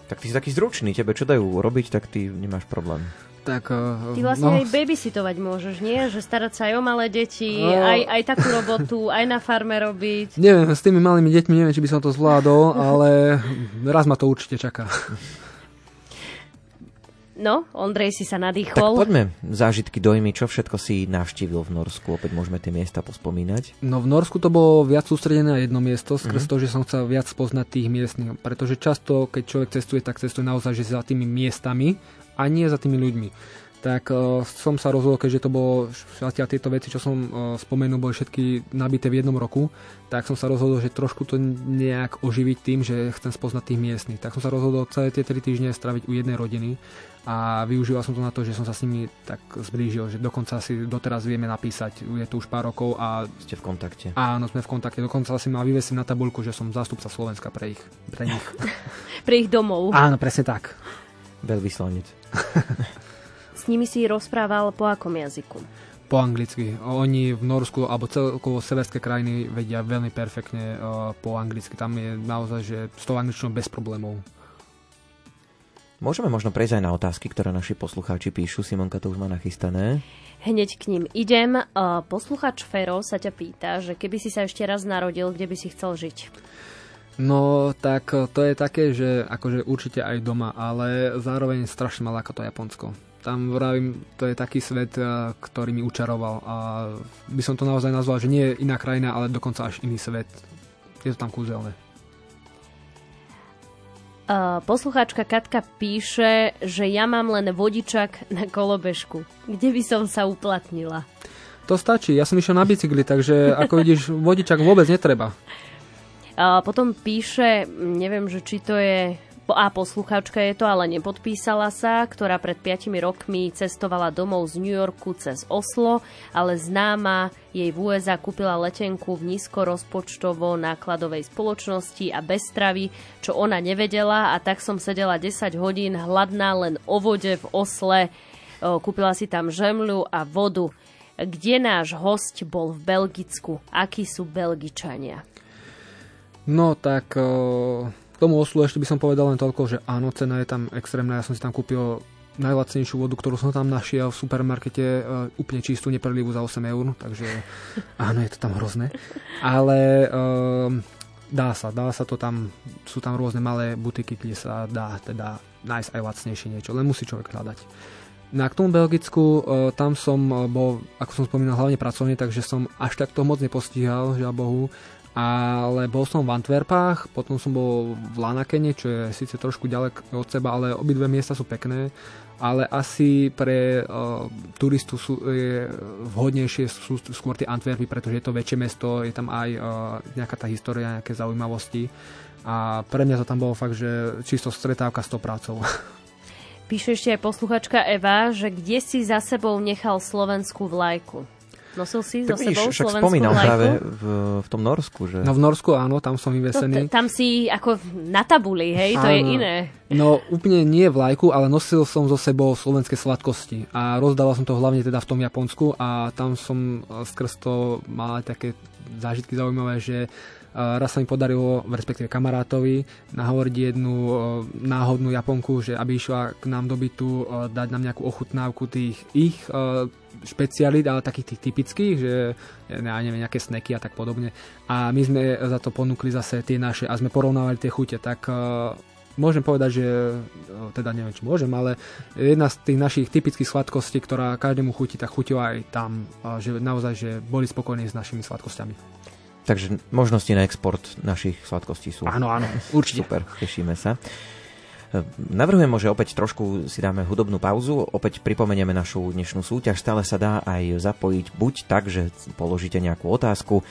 Tak ty si taký zručný, tebe čo dajú robiť, tak ty nemáš problém. Tak, Ty vlastne no, aj babysitovať môžeš, nie? Že starať sa aj o malé deti, No. aj, aj takú robotu, aj na farme robiť. Neviem, s tými malými deťmi neviem, či by som to zvládol, ale raz ma to určite čaká. No, Ondrej si sa Tak nadýchol. poďme, zážitky, dojmy, čo všetko si navštívil v Norsku, opäť môžeme tie miesta pospomínať. No v Norsku to bolo viac sústredené na jedno miesto, skrz Mhm. to, že som chcel viac poznať tých miestnych. Pretože často, keď človek cestuje, tak cestuje naozaj že za tými miestami a nie za tými ľuďmi. Tak uh, som sa rozhodol, keďže to bolo, zatiaľ tieto veci, čo som uh, spomenul, boli všetky nabité v jednom roku, tak som sa rozhodol, že trošku to nejak oživiť tým, že chcem spoznať tých miestnych. Tak som sa rozhodol celé tie 3 týždne straviť u jednej rodiny a využíval som to na to, že som sa s nimi tak zblížil, že dokonca si doteraz vieme napísať, je to už pár rokov a Ste v kontakte. Áno, sme v kontakte. Dokonca si mal vyvesiť na tabulku, že som zástupca Slovenska pre ich. Pre nich. Pre ich domov. Áno, presne tak. Veľvyslanec. S nimi si rozprával po akom jazyku? Po anglicky. Oni v Norsku alebo celkovo severské krajiny vedia veľmi perfektne uh, po anglicky. Tam je naozaj, že s tou angličtinou bez problémov. Môžeme možno prejsť aj na otázky, ktoré naši poslucháči píšu. Simonka to už má nachystané. Hneď k ním idem. Uh, Posluchač Fero sa ťa pýta, že keby si sa ešte raz narodil, kde by si chcel žiť? No, tak uh, to je také, že akože určite aj doma, ale zároveň strašne malé ako to Japonsko. Tam vravím, to je taký svet, uh, ktorý mi učaroval a by som to naozaj nazval, že nie je iná krajina, ale dokonca až iný svet. Je to tam kúzelné. Uh, poslucháčka Katka píše, že ja mám len vodičak na kolobežku. Kde by som sa uplatnila? To stačí, ja som išiel na bicykli, takže ako vidíš, vodičak vôbec netreba. Potom píše, neviem, že či to je... A poslucháčka je to, ale nepodpísala sa, ktorá pred 5 rokmi cestovala domov z New Yorku cez Oslo, ale známa jej v USA kúpila letenku v nízkorozpočtovo nákladovej spoločnosti a bez stravy, čo ona nevedela a tak som sedela 10 hodín hladná len o vode v Osle. Kúpila si tam žemľu a vodu. Kde náš host bol v Belgicku? Akí sú Belgičania? No tak o, k tomu oslu ešte by som povedal len toľko, že áno, cena je tam extrémna. Ja som si tam kúpil najlacnejšiu vodu, ktorú som tam našiel v supermarkete, e, úplne čistú, neprelivú za 8 eur, takže áno, je to tam hrozné. Ale e, dá sa, dá sa to tam, sú tam rôzne malé butiky, kde sa dá teda nájsť aj lacnejšie niečo, len musí človek hľadať. Na k tomu Belgicku, tam som bol, ako som spomínal, hlavne pracovne, takže som až takto moc nepostíhal, žiaľ Bohu. Ale bol som v Antwerpách, potom som bol v Lanakene, čo je síce trošku ďalek od seba, ale obidve miesta sú pekné. Ale asi pre uh, turistu sú, je vhodnejšie sú skôr tie Antwerpy, pretože je to väčšie mesto, je tam aj uh, nejaká tá história, nejaké zaujímavosti. A pre mňa to tam bolo fakt, že čisto stretávka s tou prácou. Píše ešte aj posluchačka Eva, že kde si za sebou nechal slovenskú vlajku. Nosil si so Tak vidíš, sebou však slovenskú spomínal vlajku? práve v, v tom Norsku, že... No v Norsku áno, tam som vyvesený. t- tam si ako na tabuli, hej, to je Áno. iné. No úplne nie vlajku, ale nosil som so sebou slovenské sladkosti a rozdával som to hlavne teda v tom Japonsku a tam som e, skrz to mal aj také zážitky zaujímavé, že e, raz sa mi podarilo, respektíve kamarátovi, nahovoriť jednu e, náhodnú Japonku, že aby išla k nám do bytu dať nám nejakú ochutnávku tých ich špecialít, ale takých tých typických, že ja neviem, nejaké sneky a tak podobne. A my sme za to ponúkli zase tie naše a sme porovnávali tie chute, tak e, môžem povedať, že e, teda neviem, či môžem, ale jedna z tých našich typických sladkostí, ktorá každému chutí, tak chutila aj tam, že naozaj, že boli spokojní s našimi sladkosťami. Takže možnosti na export našich sladkostí sú. Áno, áno, určite. Super, tešíme sa. Navrhujem, že opäť trošku si dáme hudobnú pauzu, opäť pripomenieme našu dnešnú súťaž. Stále sa dá aj zapojiť buď tak, že položíte nejakú otázku,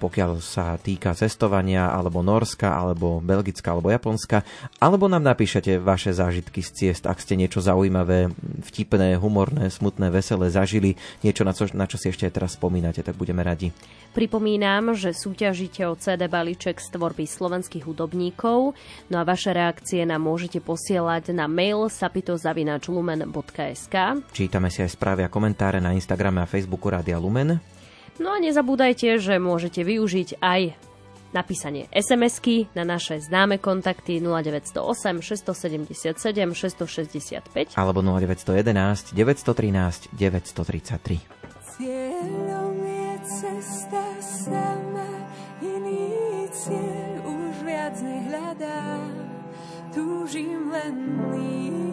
pokiaľ sa týka cestovania, alebo Norska, alebo Belgická, alebo Japonska, alebo nám napíšete vaše zážitky z ciest, ak ste niečo zaujímavé, vtipné, humorné, smutné, veselé zažili, niečo na čo, na čo si ešte aj teraz spomínate, tak budeme radi. Pripomínam, že súťažíte o CD balíček z tvorby slovenských hudobníkov, no a vaše reakcie nám môžete posielať na mail sapitozavinačlumen.sk Čítame si aj správy a komentáre na Instagrame a Facebooku Rádia Lumen. No a nezabúdajte, že môžete využiť aj napísanie SMS-ky na naše známe kontakty 0908 677 665 alebo 0911 913 933. Cieľom je cesta sama, iný cieľ už viac nehľadám. Túžim len ísť,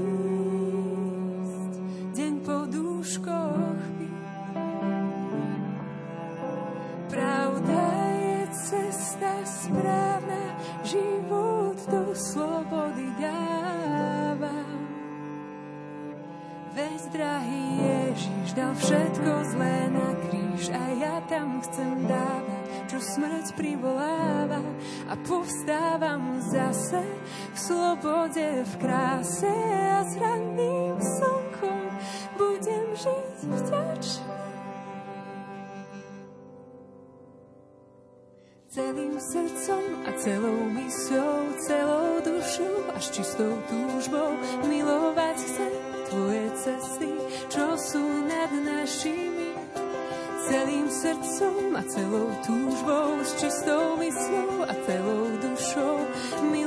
srdcom a celou mysľou, celou dušou až čistou túžbou milovať chcem tvoje cesty, čo sú nad našimi. Celým srdcom a celou túžbou, s čistou mysľou a celou dušou milujem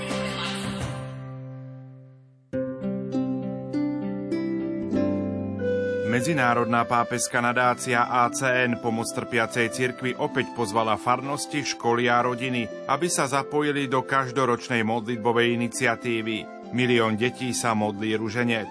Medzinárodná pápeská nadácia ACN Pomoc trpiacej cirkvi opäť pozvala farnosti, školy a rodiny, aby sa zapojili do každoročnej modlitbovej iniciatívy. Milión detí sa modlí ruženec.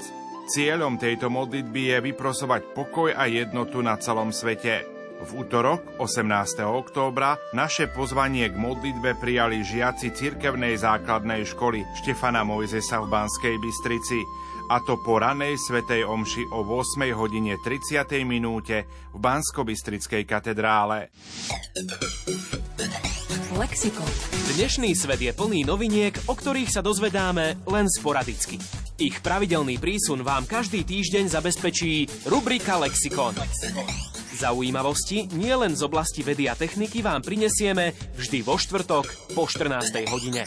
Cieľom tejto modlitby je vyprosovať pokoj a jednotu na celom svete. V útorok, 18. októbra, naše pozvanie k modlitbe prijali žiaci cirkevnej základnej školy Štefana Mojzesa v Banskej Bystrici a to po ranej svetej omši o 8 hodine 30. minúte v Bansko-Bystrickej katedrále. Lexikon. Dnešný svet je plný noviniek, o ktorých sa dozvedáme len sporadicky. Ich pravidelný prísun vám každý týždeň zabezpečí rubrika Lexikon. Zaujímavosti nie len z oblasti vedy a techniky vám prinesieme vždy vo štvrtok po 14. hodine.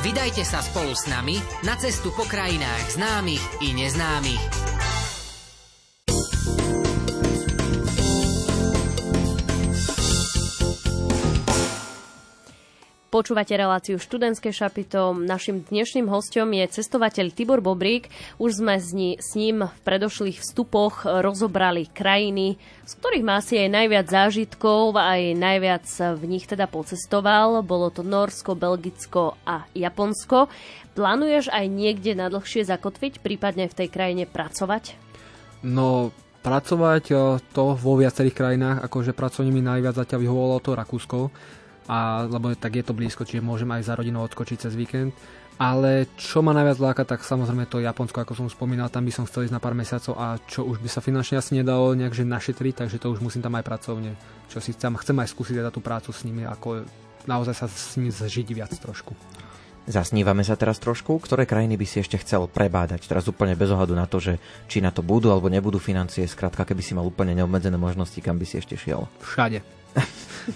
Vydajte sa spolu s nami na cestu po krajinách známych i neznámych. Počúvate reláciu študentské šapito. Našim dnešným hostom je cestovateľ Tibor Bobrík. Už sme s ním v predošlých vstupoch rozobrali krajiny, z ktorých má asi aj najviac zážitkov aj najviac v nich teda pocestoval. Bolo to Norsko, Belgicko a Japonsko. Plánuješ aj niekde na dlhšie zakotviť, prípadne v tej krajine pracovať? No, pracovať eh, to vo viacerých krajinách, akože pracovne mi najviac zatiaľ vyhovovalo to Rakúsko a, lebo tak je to blízko, čiže môžem aj za rodinou odskočiť cez víkend. Ale čo ma najviac láka, tak samozrejme to Japonsko, ako som spomínal, tam by som chcel ísť na pár mesiacov a čo už by sa finančne asi nedalo nejakže našetriť, takže to už musím tam aj pracovne. Čo si chcem, chcem aj skúsiť teda tú prácu s nimi, ako naozaj sa s nimi zžiť viac trošku. Zasnívame sa teraz trošku. Ktoré krajiny by si ešte chcel prebádať? Teraz úplne bez ohľadu na to, že či na to budú alebo nebudú financie. Skrátka, keby si mal úplne neobmedzené možnosti, kam by si ešte šiel? Všade.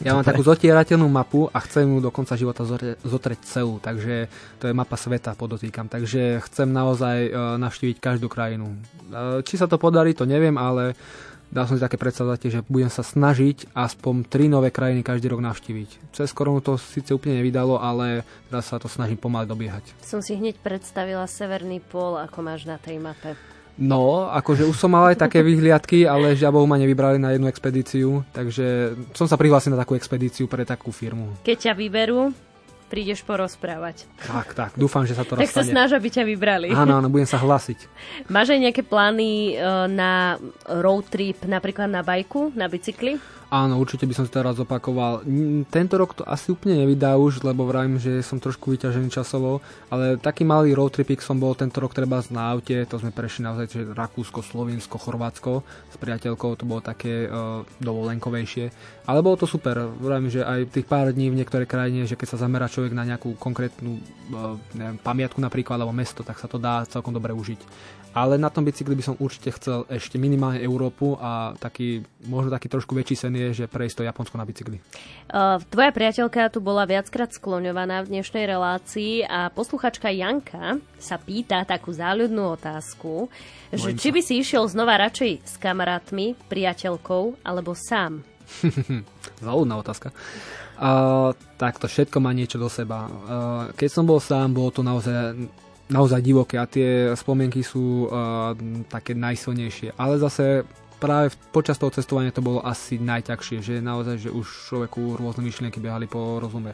Ja mám takú zotierateľnú mapu a chcem ju do konca života zotreť celú, takže to je mapa sveta, podotýkam. Takže chcem naozaj e, navštíviť každú krajinu. E, či sa to podarí, to neviem, ale dal som si také predstavovať, že budem sa snažiť aspoň tri nové krajiny každý rok navštíviť. Cez koronu to síce úplne nevydalo, ale teraz sa to snažím pomaly dobiehať. Som si hneď predstavila Severný pól, ako máš na tej mape. No, akože už som mal aj také vyhliadky, ale žiaľ ma nevybrali na jednu expedíciu, takže som sa prihlásil na takú expedíciu pre takú firmu. Keď ťa vyberú, prídeš porozprávať. Tak, tak, dúfam, že sa to Tak sa snaž, aby ťa vybrali. Áno, áno, budem sa hlasiť. Máš aj nejaké plány e, na road trip, napríklad na bajku, na bicykli? Áno, určite by som si teraz opakoval. Tento rok to asi úplne nevydá už, lebo vravím, že som trošku vyťažený časovo, ale taký malý road tripik som bol tento rok treba na aute, to sme prešli naozaj že Rakúsko, Slovinsko, Chorvátsko s priateľkou, to bolo také uh, dovolenkovejšie. Ale bolo to super, vravím, že aj tých pár dní v niektorej krajine, že keď sa zamerá človek na nejakú konkrétnu uh, neviem, pamiatku napríklad, alebo mesto, tak sa to dá celkom dobre užiť ale na tom bicykli by som určite chcel ešte minimálne Európu a taký, možno taký trošku väčší sen je, že prejsť to Japonsko na bicykli. Tvoja priateľka tu bola viackrát skloňovaná v dnešnej relácii a posluchačka Janka sa pýta takú záľudnú otázku, že či by si išiel znova radšej s kamarátmi, priateľkou alebo sám? Záľudná otázka. Uh, tak to všetko má niečo do seba. Uh, keď som bol sám, bolo to naozaj naozaj divoké a tie spomienky sú uh, také najsilnejšie. Ale zase práve počas toho cestovania to bolo asi najťažšie, že naozaj, že už človeku rôzne myšlienky behali po rozume.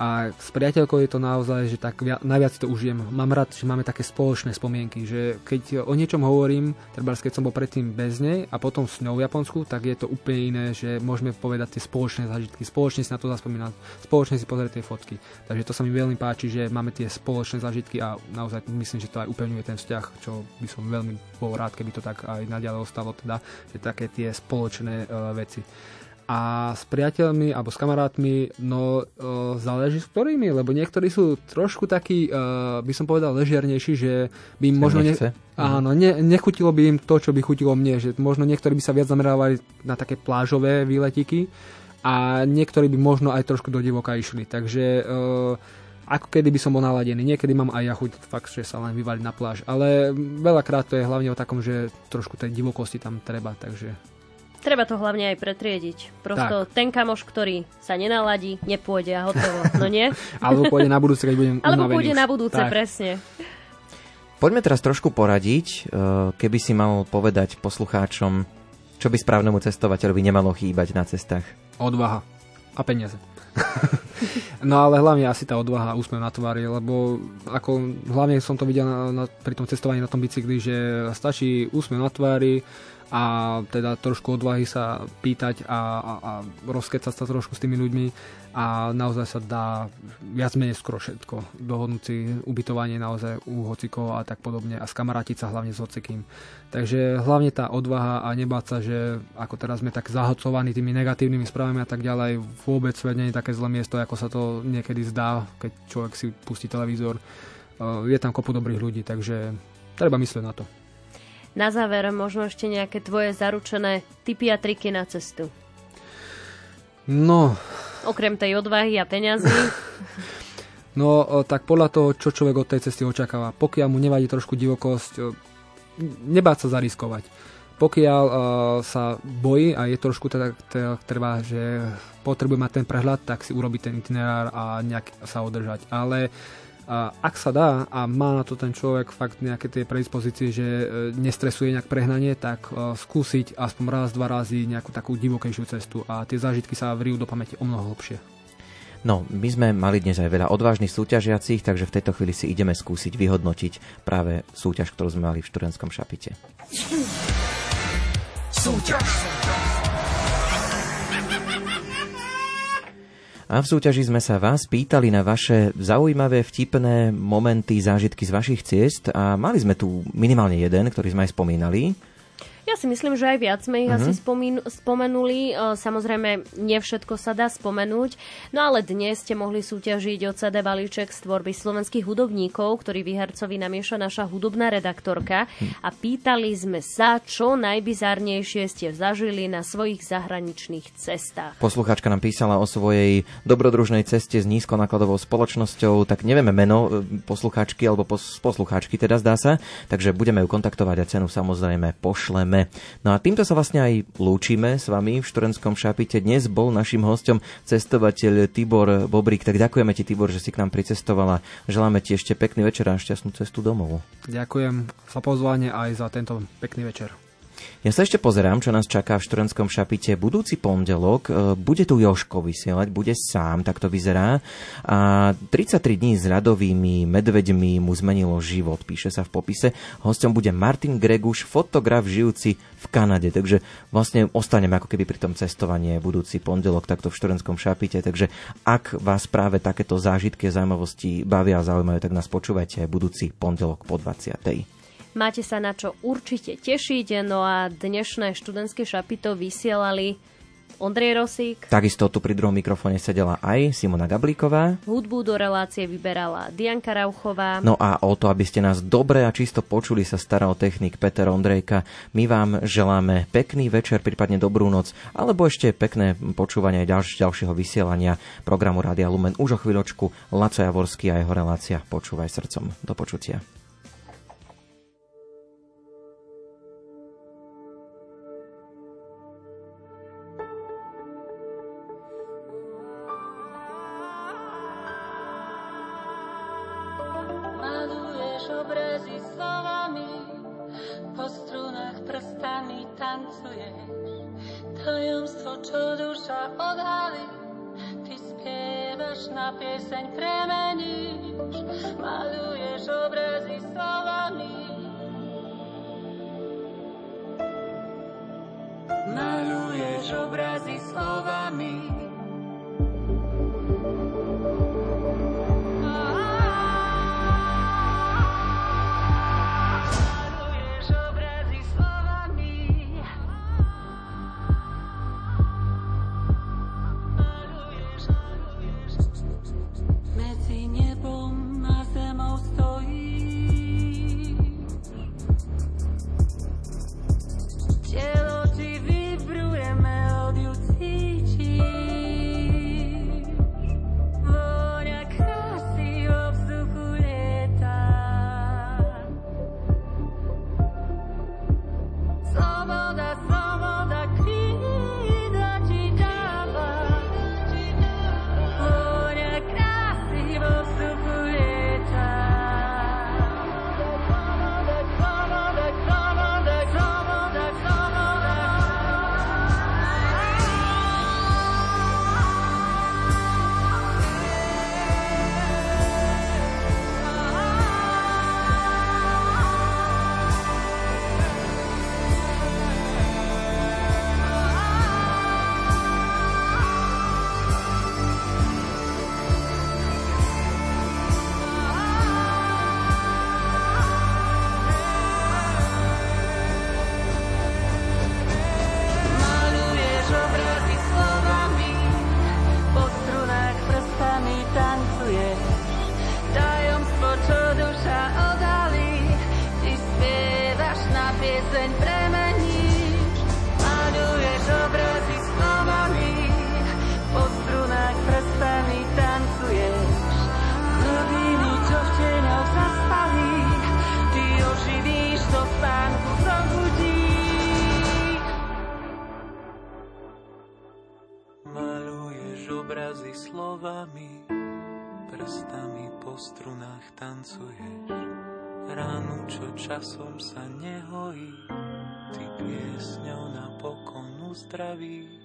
A s priateľkou je to naozaj, že tak via, najviac to užijem. Mám rád, že máme také spoločné spomienky, že keď o niečom hovorím, treba keď som bol predtým bez nej a potom s ňou v Japonsku, tak je to úplne iné, že môžeme povedať tie spoločné zážitky, spoločne si na to zaspomínať, spoločne si pozrieť tie fotky. Takže to sa mi veľmi páči, že máme tie spoločné zážitky a naozaj myslím, že to aj upevňuje ten vzťah, čo by som veľmi bol rád, keby to tak aj naďalej ostalo, teda, že také tie spoločné uh, veci a s priateľmi alebo s kamarátmi, no uh, záleží s ktorými, lebo niektorí sú trošku takí, uh, by som povedal, ležiarnejší, že by im možno... Ne, áno, ne, nechutilo by im to, čo by chutilo mne, že možno niektorí by sa viac zamerávali na také plážové výletiky a niektorí by možno aj trošku do divoka išli, takže uh, ako kedy by som bol naladený. Niekedy mám aj ja chuť fakt, že sa len vyvaliť na pláž, ale veľakrát to je hlavne o takom, že trošku tej divokosti tam treba, takže Treba to hlavne aj pretriediť. Prosto tak. ten kamoš, ktorý sa nenaladí, nepôjde a hotovo. No nie? Alebo pôjde na budúce, keď budem Alebo pôjde už. na budúce, tak. presne. Poďme teraz trošku poradiť, e, keby si mal povedať poslucháčom, čo by správnemu cestovateľovi nemalo chýbať na cestách. Odvaha a peniaze. no ale hlavne asi tá odvaha a úsmev na tvári, lebo ako hlavne som to videl na, na, pri tom cestovaní na tom bicykli, že stačí úsmev na tvári, a teda trošku odvahy sa pýtať a, a, a rozkecať sa trošku s tými ľuďmi a naozaj sa dá viac menej skoro všetko. Dohodnúť si ubytovanie naozaj u hocikov a tak podobne a skamarátiť sa hlavne s hocikým. Takže hlavne tá odvaha a nebáť sa, že ako teraz sme tak zahlcovaní tými negatívnymi správami a tak ďalej, vôbec svet nie je také zlé miesto, ako sa to niekedy zdá, keď človek si pustí televízor. Je tam kopu dobrých ľudí, takže treba myslieť na to. Na záver možno ešte nejaké tvoje zaručené typy a triky na cestu. No. Okrem tej odvahy a peňazí. No, tak podľa toho, čo človek od tej cesty očakáva. Pokiaľ mu nevadí trošku divokosť, nebáť sa zariskovať. Pokiaľ uh, sa bojí a je trošku teda, teda trvá, že potrebuje mať ten prehľad, tak si urobiť ten itinerár a nejak sa održať. Ale a ak sa dá a má na to ten človek fakt nejaké tie predispozície, že e, nestresuje nejak prehnanie, tak e, skúsiť aspoň raz, dva razy nejakú takú divokejšiu cestu a tie zážitky sa vrijú do pamäti o mnoho hlbšie. No, my sme mali dnes aj veľa odvážnych súťažiacich, takže v tejto chvíli si ideme skúsiť vyhodnotiť práve súťaž, ktorú sme mali v študentskom šapite. Súťaž! A v súťaži sme sa vás pýtali na vaše zaujímavé, vtipné momenty, zážitky z vašich ciest a mali sme tu minimálne jeden, ktorý sme aj spomínali. Ja si myslím, že aj viac sme ich uh-huh. asi spomín, spomenuli. Samozrejme, nie všetko sa dá spomenúť. No ale dnes ste mohli súťažiť od CD balíček z tvorby slovenských hudobníkov, ktorý vyhercovi namieša naša hudobná redaktorka. A pýtali sme sa, čo najbizarnejšie ste zažili na svojich zahraničných cestách. Poslucháčka nám písala o svojej dobrodružnej ceste s nízkonákladovou spoločnosťou, tak nevieme meno e, poslucháčky alebo pos, poslucháčky teda zdá sa, takže budeme ju kontaktovať a cenu samozrejme pošleme. No a týmto sa vlastne aj lúčime s vami v Šturenskom šapite. Dnes bol našim hostom cestovateľ Tibor Bobrik. Tak ďakujeme ti, Tibor, že si k nám pricestovala. Želáme ti ešte pekný večer a šťastnú cestu domov. Ďakujem za pozvanie aj za tento pekný večer. Ja sa ešte pozerám, čo nás čaká v Šturenskom šapite. Budúci pondelok e, bude tu Joško vysielať, bude sám, tak to vyzerá. A 33 dní s ľadovými medveďmi mu zmenilo život, píše sa v popise. Hostom bude Martin Greguš, fotograf žijúci v Kanade. Takže vlastne ostaneme ako keby pri tom cestovanie budúci pondelok takto v Šturenskom šapite. Takže ak vás práve takéto zážitky a zaujímavosti bavia a zaujímajú, tak nás počúvajte aj budúci pondelok po 20. Máte sa na čo určite tešiť, no a dnešné študentské šapito vysielali Ondrej Rosík. Takisto tu pri druhom mikrofóne sedela aj Simona Gablíková. Hudbu do relácie vyberala Dianka Rauchová. No a o to, aby ste nás dobre a čisto počuli, sa staral technik Peter Ondrejka. My vám želáme pekný večer, prípadne dobrú noc, alebo ešte pekné počúvanie ďalš- ďalšieho vysielania programu Rádia Lumen. Už o chvíľočku Laco Javorský a jeho relácia Počúvaj srdcom. Do počutia. obrezy slovami, po strunách prstami tancuješ. Tajomstvo, čo duša odhalí, ty spievaš na pieseň premeníš, maluješ obrazy slovami. Maluješ obrazy slovami. pra vir.